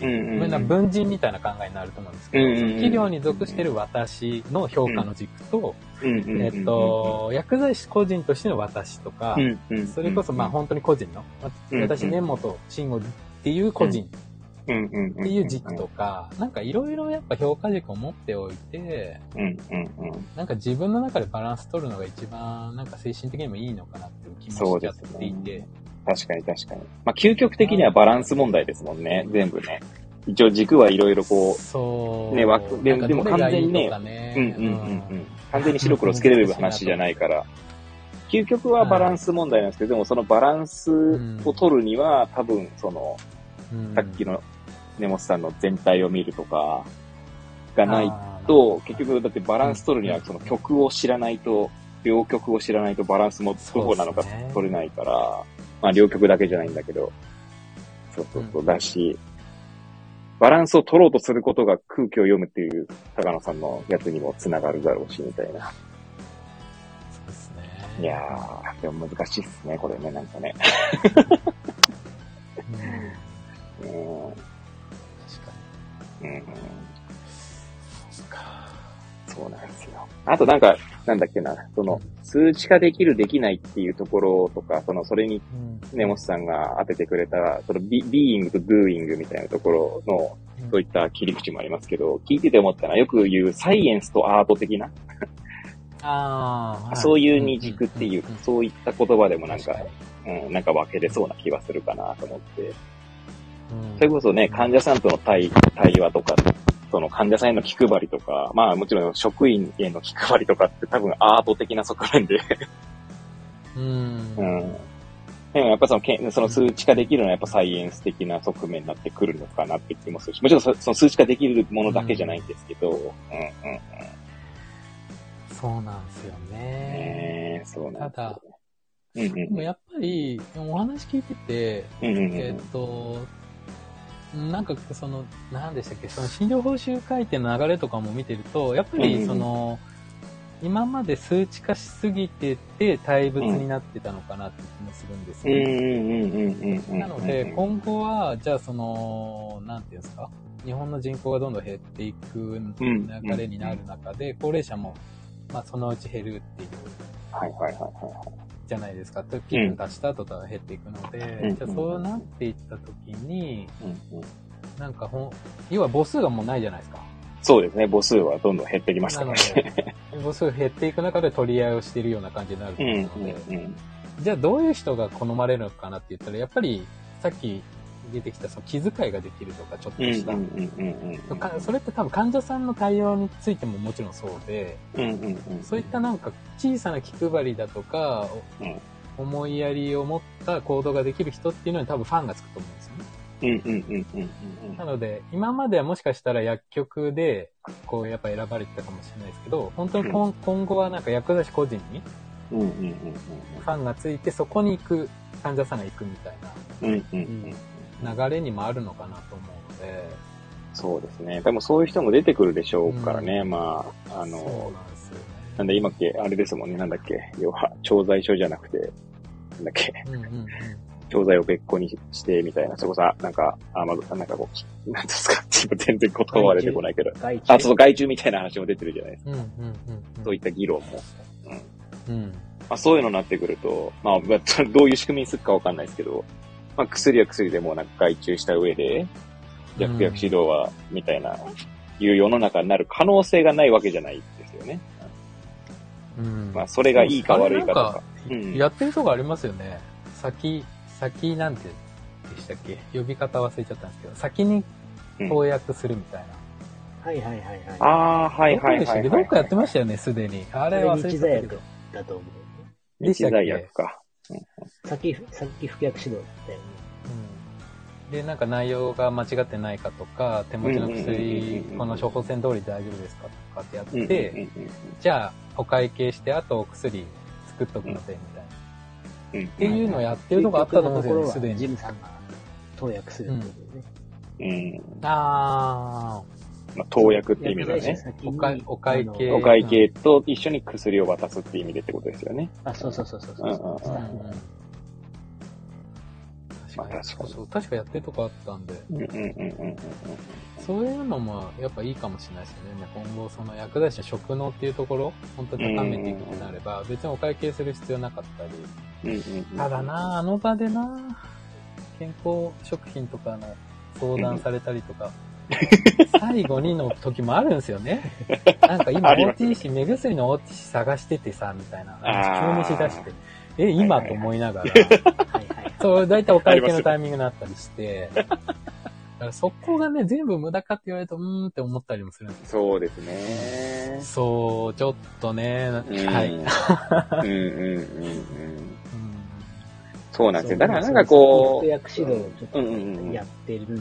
うんうん、文人みたいな考えになると思うんですけど、うんうん、企業に属している私の評価の軸と、えっと、薬剤師個人としての私とか、それこそまあ本当に個人の、私根本慎吾っていう個人っていう軸とか、なんかいろいろやっぱ評価軸を持っておいて、なんか自分の中でバランス取るのが一番なんか精神的にもいいのかなっていう気もしちゃっていて、確かに確かに。まあ、究極的にはバランス問題ですもんね、全部ね。一応軸はいろいろこう、そう。ね、枠、ででも完全にね、ねうんうんうんうん。完全に白黒つけれる話じゃないから。究極はバランス問題なんですけど、でもそのバランスを取るには、多分その、さっきの根本さんの全体を見るとか、がないと、結局だってバランス取るにはその曲を知らないと、両曲を知らないとバランスもどこなのか取れないから、まあ両極だけじゃないんだけど、そうそうそう、だし、バランスを取ろうとすることが空気を読むっていう高野さんのやつにも繋がるだろうし、みたいな。そうですね。いやー、でも難しいっすね、これね、なんかね。うん。うん、確かに。うん。そうなんですよ。あとなんか、なんだっけな、その、数値化できる、できないっていうところとか、その、それに、根本さんが当ててくれた、そのビ、ビーイングとドゥーイングみたいなところの、そういった切り口もありますけど、聞いてて思ったのは、よく言うサイエンスとアート的な、あそういう二軸っていう、そういった言葉でもなんか、うん、なんか分けれそうな気がするかなと思って。それこそね、患者さんとの対対話とかその患者さんへの気配りとか、まあもちろん職員への気配りとかって多分アート的な側面でうん。うん。でもやっぱそのその数値化できるのはやっぱサイエンス的な側面になってくるのかなって気もするし、もちろんその数値化できるものだけじゃないんですけど、うん、うん、うん。そうなんですよね。ねそうなんですよ、ね。ただ、うんうん、でもやっぱり、お話聞いてて、うんうんうん、えっ、と、なんかその、何でしたっけ、その診療報酬改定の流れとかも見てると、やっぱりその、うん、今まで数値化しすぎてて対物になってたのかなって気もするんですよ。なので、今後は、じゃあその、なんていうんですか、日本の人口がどんどん減っていく流れになる中で、高齢者も、まあそのうち減るっていう。はいはいはいはい。じゃないですか。気分出した後とは減っていくので、うん、じゃあそうなっていった時に、うんなんかほん、要は母数がもうないじゃないですか。そうですね。母数はどんどん減ってきましたね。母数減っていく中で取り合いをしているような感じになると思うので、うんうんうん、じゃあどういう人が好まれるのかなって言ったら、やっぱりさっき出てきたその気遣いができるとか、ちょっとした。それって多分患者さんの対応についてももちろんそうで、そういったなんか小さな気配りだとか、うん、思いやりを持った行動ができる人っていうのに多分ファンがつくと思うんですよね。なので、今まではもしかしたら薬局で、こう、やっぱ選ばれてたかもしれないですけど、本当に今,、今後はなんか薬剤師個人に、うんうんうんうん。ファンがついてそこに行く、患者さんが行くみたいうんうんうん。な流れにもあるのかなと思うので、そうですね。多分そういう人も出てくるでしょうからね。まあ、あの、なんだ今っけ、あれですもんね。なんだっけ？要は、調剤所じゃなくて、なんだっけ？うんうんうん。調剤を別個にして、みたいな。そこさ、なんか、あ、まず、なんかこう、なんですか？今全然言葉が出てこないけど。あ、そう、外注みたいな話も出てるじゃないですか。うんうんうん。そういった議論も。うん。まあ、そういうのになってくると、まあ、どういう仕組みにするかわかんないですけど、まあ、薬は薬でもうなんか外注した上で、じゃあ服薬指導は、みたいな、いう世の中になる可能性がないわけじゃないですよね。うん。まあ、それがいいか悪いかとか。うんやってるとこありますよね。先、先なんてでしたっけ？呼び方忘れちゃったんですけど、先に投薬するみたいな。はいはいはいはい。ああ、はいはいはい、はい。でしたっけ？どっかやってましたよね、すでに。あれ忘れちゃったけど。だと思う。でしたっけ日剤薬か。先、先服薬指導だよね。うん。で、なんか内容が間違ってないかとか、手持ちの薬この処方箋通り大丈夫ですかとかってやって、じゃあ、お会計して、あとお薬作っとくので、みたいな。うん。っていうのをやってるとこあったと思うんですよね、すで結局のところはジに。ムさんが投薬するってことでね。うん。あまあ、投薬って意味だね。お会お会計お会計と一緒に薬を渡すって意味でってことですよね。あ、そうそうそうそうそう。うんうんー。うんうんまあ確かにそう、確かやってるとこあったんで、うんうんうんうんうんそういうのもやっぱいいかもしれないですよね。今後、その薬剤師の職能っていうところ、本当に高めていくってなれば、別にお会計する必要なかったり。うんうんうん。ただな、あの場でな、健康食品とかの相談されたりとか、最後にの時もあるんですよね。なんか今 OTC、目薬の OTC 探しててさ、みたいな。あー急にしだして。え、今と思いながら。はいはい。そう、だいたいお会計のタイミングになったりして。だからそこがね、全部無駄かって言われると、うーんって思ったりもするんですそうですね。そう、ちょっとね、うんはい。うんうんうんうん。うんそうなんですよ。だからなんかこ服薬指導をちょっとやってる、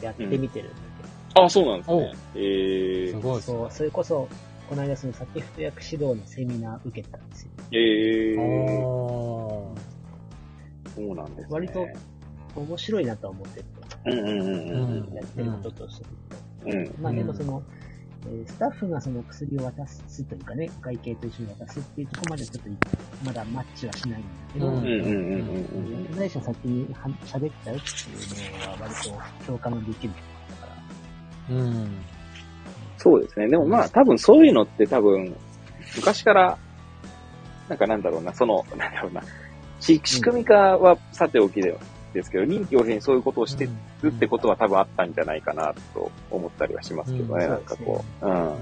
やってみてるんあ、そうなんですおね。えすー、けど、ごいですねそう、それこそ、この間その先服薬指導のセミナー受けたんですよ。えー、そうなんですね。割と面白いなとは思ってる。うんうんうんやってることとして。うん。まあでもその、えースタッフがその薬を渡すというかね、お会計と一緒に渡すっていうところまでちょっとまだマッチはしないんだけど、うんうんうんうんうん薬剤師の先には喋っちゃうっていうのは割と共感のできる。うん。そうですね。でもまあ多分そういうのって多分、昔から、なんかなんだろうな、その、なんだろうな、し仕組み化はさておきでですけど、臨機応変にそういうことをしてるってことは多分あったんじゃないかなと思ったりはしますけどね、うんなんかこう。うん。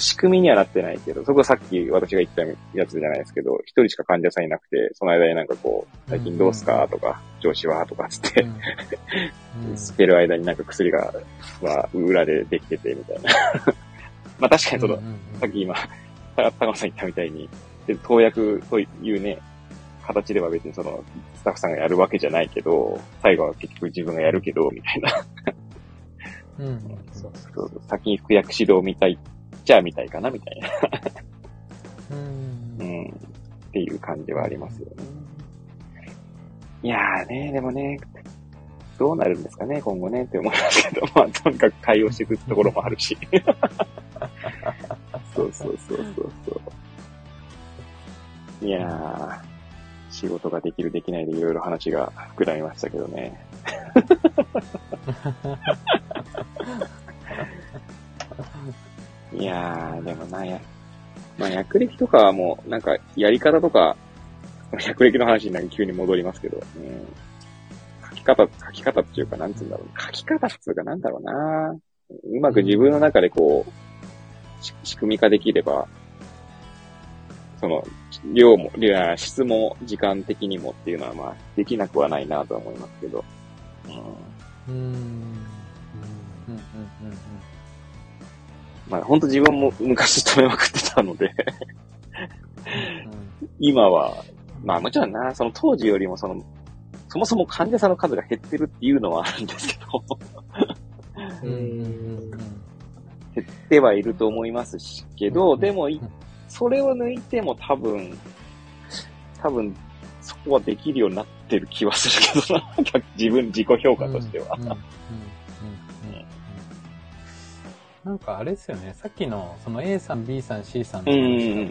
仕組みにはなってないけど、そこはさっき私が言ったやつじゃないですけど、一人しか患者さんいなくて、その間になんかこう、最近どうすかとか、上司はとかつって、うん。捨てる間になんか薬が、は裏でできててみたいな。まあ確かにそのうん、うんさっき今、た高野さん言ったみたいに、で投薬というね、形では別にその、スタッフさんがやるわけじゃないけど、最後は結局自分がやるけど、みたいな。うん そうそう先に服薬指導みたい、じゃあみたいかな、みたいな。うんうん。っていう感じはありますよね。いやーね、でもね、どうなるんですかね、今後ね、って思いますけど、まあ、とにかく対応していくところもあるし。そうそうそうそうそう。いやー、仕事ができるできないでいろいろ話が膨らみましたけどね。いやー、でもな、や、まあ、薬歴とかはもう、なんか、やり方とか、薬歴の話になんか急に戻りますけど、うん、書き方、書き方っていうか、なんつうんだろう。書き方っていうか、なんだろうな。うまく自分の中でこう、仕組み化できれば、その、量も、質も時間的にもっていうのは、まあ、できなくはないなと思いますけど。うんうんうんうんうんうんまあ、本当自分も昔止めまくってたので、うん。今は、まあもちろんな、その当時よりもその、そもそも患者さんの数が減ってるっていうのはあるんですけど、減ってはいると思いますし、けど、でもい、それを抜いても多分、多分、そこはできるようになってる気はするけどな。自分、自己評価としては。うんうんうんなんかあれですよね、さっきのその A さん、B さん、C さんの話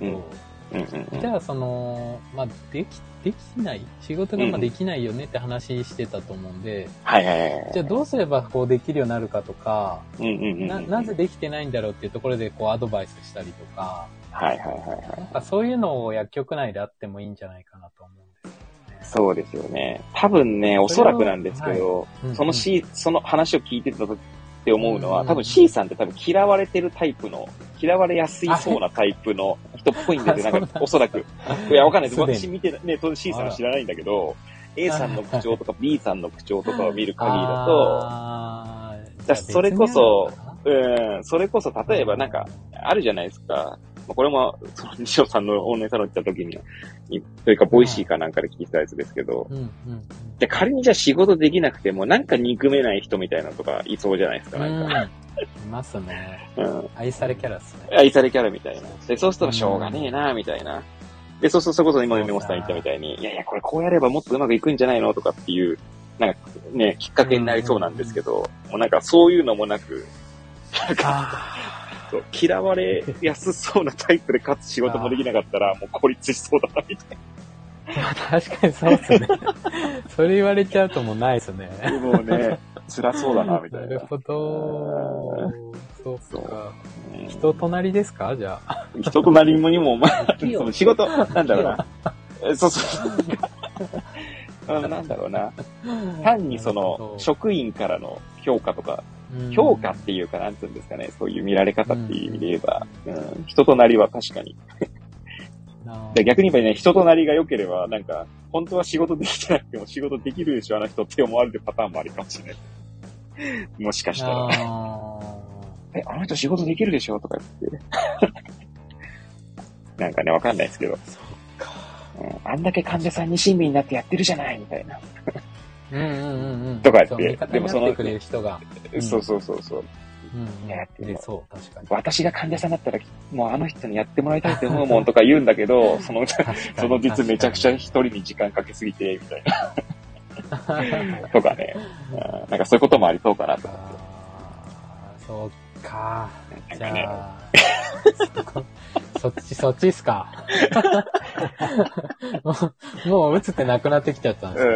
だと、じゃあその、まあ、でき、できない仕事がまあできないよねって話してたと思うんで、はいはいはい。じゃあどうすればこうできるようになるかとか、な、なぜできてないんだろうっていうところでこうアドバイスしたりとか、はいはいはいはい。なんかそういうのを薬局内であってもいいんじゃないかなと思うんですよね。そうですよね。多分ね、おそらくなんですけど、はい、そのし、その話を聞いてた時って思うのは、多分 C さんって多分嫌われてるタイプの、嫌われやすいそうなタイプの人っぽいんですよ、なんか、おそらく。いや、わかんないです。私見て、ね、当然 C さんは知らないんだけど、A さんの口調とか B さんの口調とかを見る限りだと、だそれこそ、うん、それこそ、例えばなんか、あるじゃないですか。これも、その西野さんのオンラインサロン行った時に、というか、 Voicy かなんかで聞いたやつですけど、うんうん、で仮にじゃあ仕事できなくても、なんか憎めない人みたいなのとかいそうじゃないですか、なんか。いますね。うん。愛されキャラっすね。愛されキャラみたいな。で、そうするとしょうがねえな、みたいな。で、そうするとそれこそ今、メモさん言ったみたいに、いやいや、これこうやればもっとうまくいくんじゃないのとかっていう、なんかね、きっかけになりそうなんですけど、もうなんかそういうのもなく、なんか、嫌われやすそうなタイプでかつ仕事もできなかったら、もう孤立しそうだな、みたいな。確かにそうっすね。それ言われちゃうともうないっすね。もうね、辛そうだな、みたいな。なるほど。そうそうか。人となりですか？じゃあ。人となりにも、まあ、その仕事、なんだろうな。そうそう。なんだろうな。単にその、職員からの評価とか、評価っていうか、なんつうんですかね、そういう見られ方っていう意味で言えば、うん、人となりは確かにで逆に言えばね、人となりが良ければ、なんか、本当は仕事できてなくても仕事できるでしょ、あの人って思われるパターンもあるかもしれない。もしかしたら。え、あの人仕事できるでしょとか言って。なんかね、わかんないですけど。うん、あんだけ患者さんに親身になってやってるじゃないみたいな。うんうんうんうん。とか言って、でもその、そうそうそうそう。うん、やってる。そう、確かに。私が患者さんだったら、もうあの人にやってもらいたいと思うもんとか言うんだけど、その、その実めちゃくちゃ一人に時間かけすぎて、みたいな。とかね、なんかそういうこともありそうかなと思って。そうか。なんかね。そっち、そっちっすか。もう、もう映ってなくなってきちゃったんです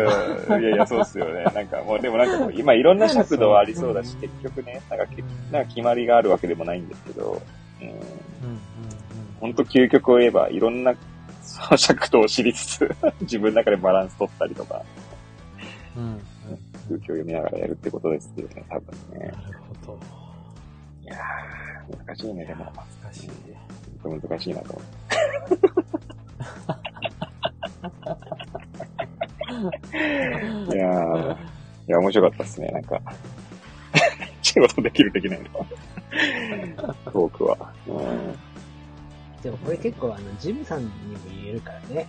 うん。いやいや、そうっすよね。なんかもう、でもなんかもう、今いろんな尺度はありそうだし、結局ね、なんか、なんか決まりがあるわけでもないんですけど、うん。うん本当究極を言えば、いろんな、そ の尺度を知りつつ、自分の中でバランス取ったりとか、うん。空気を読みながらやるってことですよね、多分ね。なるほど。いやー、難しいね、でも。難しい。と難しいなと思って。いやー、いや、面白かったっすね、なんか。仕事できるできないの。トークは。うん、でもこれ結構、あの、ジムさんにも言えるからね。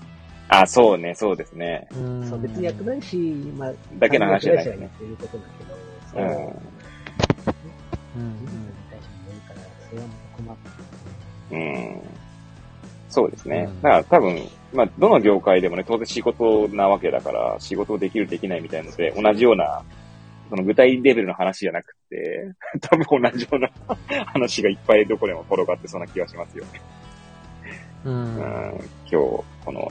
あ、そうね、そうですね。そう、別に薬剤師、まあ、だけの話じゃないね。っていうことだけど、そう。うん。うん。ジムに対しても言えるから、それはまた困って。うん。そうですね。だから多分、まあ、どの業界でもね、当然仕事なわけだから、仕事できるできないみたいので、同じような、その具体レベルの話じゃなくて、多分同じような話がいっぱいどこでも転がってそうな気がしますよね。うん、うん今日、この、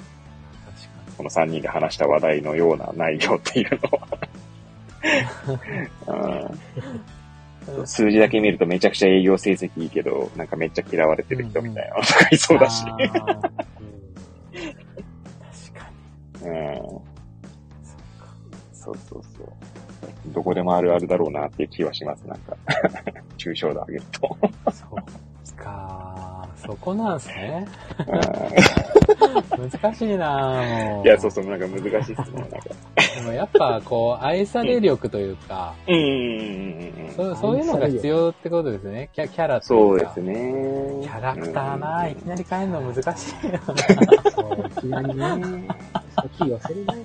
この3人で話した話題のような内容っていうのは 数字だけ見るとめちゃくちゃ営業成績いいけど、なんかめっちゃ嫌われてる人みたいなのとかいそうだし。確かに。うん。そうそうそう。どこでもあるあるだろうなっていう気はします、なんか。抽象度上げると。そうか。そこなんすね。難しいなもう。いや、そうそう、なんか難しいっすね、なんか。でもやっぱ、こう、愛され力というか、うん、そうそういうのが必要ってことですね。キャキャラというか。そうですね。キャラクターな、いきなり変えるの難しいよな。そう、いきなりね。気忘れない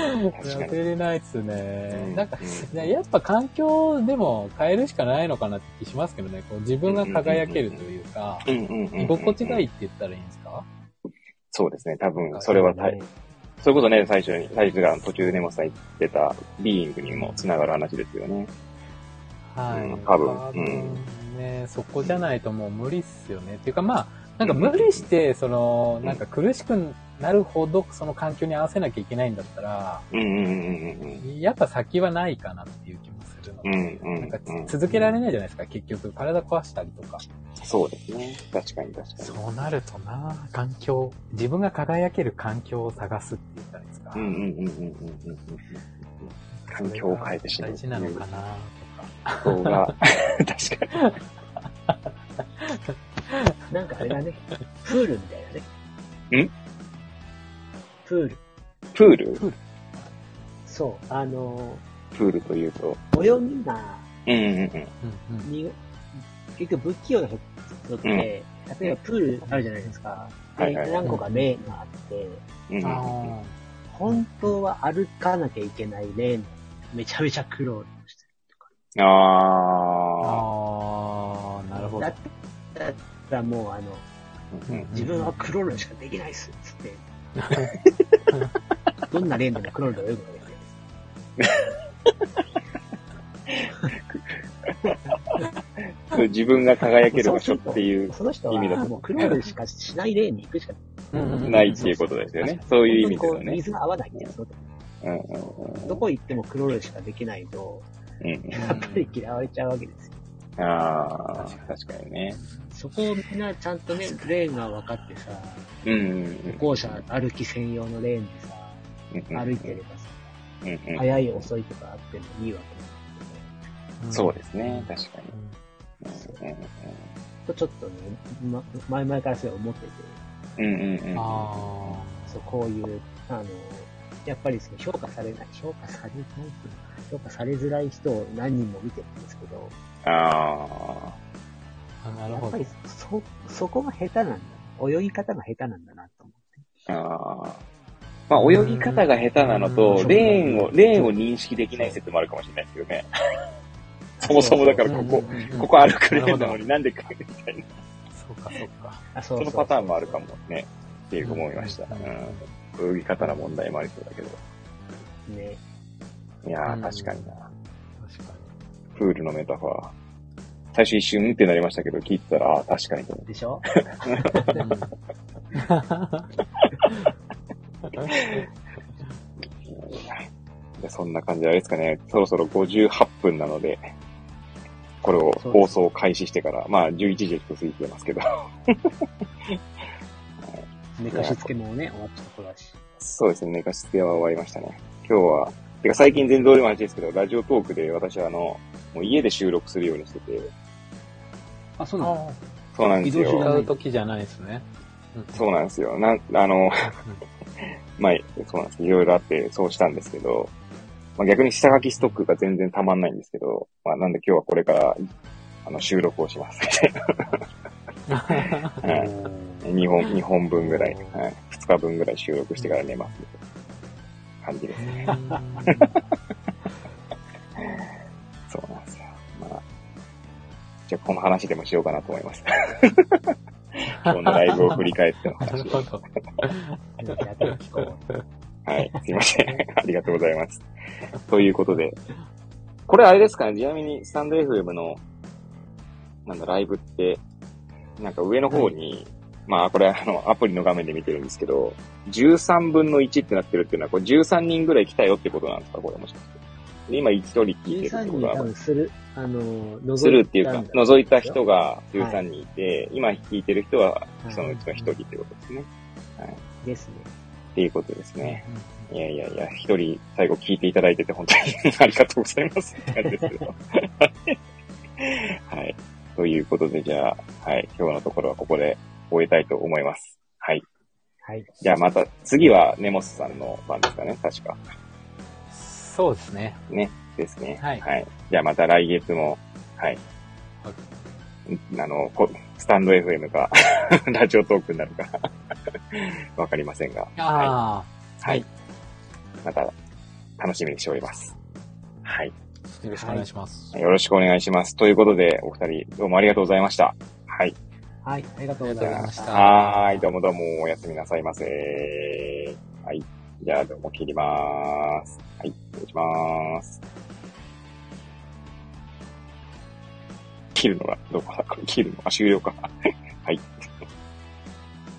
で忘れないっすね。なんか、やっぱ環境でも変えるしかないのかなって気しますけどね。こう自分が輝けるというか、居心地がいいって言ったらいいんですか？そうですね。多分、それは大それこそね、最初に、最初が途中でネモさん言ってた、ビーイングにもつながる話ですよね。はい。うん多分多うんね、そこじゃないともう無理っすよね。っていうかまあ、なんか無理して、その、うんなんか苦しくなるほど、その環境に合わせなきゃいけないんだったら、うんうんうんうんやっぱ先はないかなっていう気もするので、うんうんなんかうん続けられないじゃないですか、結局。体壊したりとか。そうですね。確かに確かに。そうなるとな、環境、自分が輝ける環境を探すって言ったらいいですか。うんうんうんうんうんうんうん。環境を変えてしまう。大事なのかな、とか。そうが、確かに。なんかあれだね。プールみたいだね。ん？プール。プール？そう。あの、プールというと？泳ぎが、うんうんうん。に結局不器用な人って、例えばプールあるじゃないですか。ではいはい何個かレーンがあって、あ本当は歩かなきゃいけないレーン、めちゃめちゃクロールしてーああー、なるほどだっ。たらもうあの、ー。うん自分はクロールしかできないっす、つって。どんなレーンでもクロールができないそう自分が輝ける場所っていうその人は意味だともうクロールしかしないレーンに行くしかないっていうことですよね。そういう意味ですよね水。が合わないっていうこと。うんうんどこ行ってもクロールしかできないと。やっぱり嫌われちゃうわけですよ。ああ、確かにね。そこをみんなちゃんとね、レーンが分かってさ、うんうん歩行者歩き専用のレーンでさ、うん。歩いてればさ、うんうん。早い遅いとかあってもいいわけそうですね。確かに。うんうちょっとね、ま、前々からそれ思ってて、うんうんうん。あそう、こういう、あの、やっぱりその評価されない、評価されない評価されづらい人を何人も見てるんですけど、あーあ。なるほどやっぱり。そ、そこが下手なんだ。泳ぎ方が下手なんだなと思って。あ。ああ。まあ、泳ぎ方が下手なのとう、んレーンを、レーンを認識できない説もあるかもしれないですけどね。そもそもだからここ、うんここ歩くレーンなのになんでかみたいな。そうか、そうか。あ、そそのパターンもあるかもね。っていう思いました。うんうん。泳ぎ方の問題もありそうだけど。ね。いやー、うん確かにな。プールのメタファー。最初一瞬ってなりましたけど、聞いてたら、ああ、確かにと思って。でしょ？で そんな感じであれですかね、そろそろ58分なので、これを放送開始してから、まあ11時ちょっと過ぎてますけど、寝かしつけもね、終わったところだし。そうですね、寝かしつけは終わりましたね。今日は、てか最近全然どうでも話ですけど、ラジオトークで私はあの、もう家で収録するようにしてて、あ、そうに。なの？あそうなんです移動手段よ。あ。使う時じゃないですね。そうなんですよ。なん、あの、まあ、そうなんです。いろいろあって、そうしたんですけど、まあ、逆に下書きストックが全然たまんないんですけど、まあ、なんで今日はこれから、あの、収録をします。はい。2本、二本分ぐらい、はい。2日分ぐらい収録してから寝ます。感じですね。じゃあこの話でもしようかなと思います。今日のライブを振り返ってのなる。ほど。はい。すいません。ありがとうございます。ということで、これあれですかね、ちなみにスタンド FM の、なんだ、ライブって、なんか上の方に、まあこれあの、アプリの画面で見てるんですけど、13分の1ってなってるっていうのは、これ13人ぐらい来たよってことなんですか？これもしかして。で今1人聞いてるって13人多ことは、分する、あの、覗するっていうか、覗いた人が13人いて、今聞いてる人はそのうちの1人ってことですね。ですね。っていうことですね。いやいやいや、一人最後聞いていただいてて本当にありがとうございますって感じですけど。はい。ということで、じゃあ、はい。今日のところはここで終えたいと思います。はい。はい。じゃあまた、次はネモスさんの番ですかね、確か。そうですね。ね。ですね。はいはい。じゃあまた来月も、はい。あの、こスタンド FM か、ラジオトークになるか、わかりませんが、あはい。また、楽しみにしております。はい。あ、よろしくお願いします。よろしくお願いします。ということで、お二人、どうもありがとうございました。はい。はい。ありがとうございました。はーい、どうもどうも、おやすみなさいませ。はい。じゃあ、どうも切りまーす。はい、失礼しまーす。切るのが、どこだこれ切るのが終了か。はい。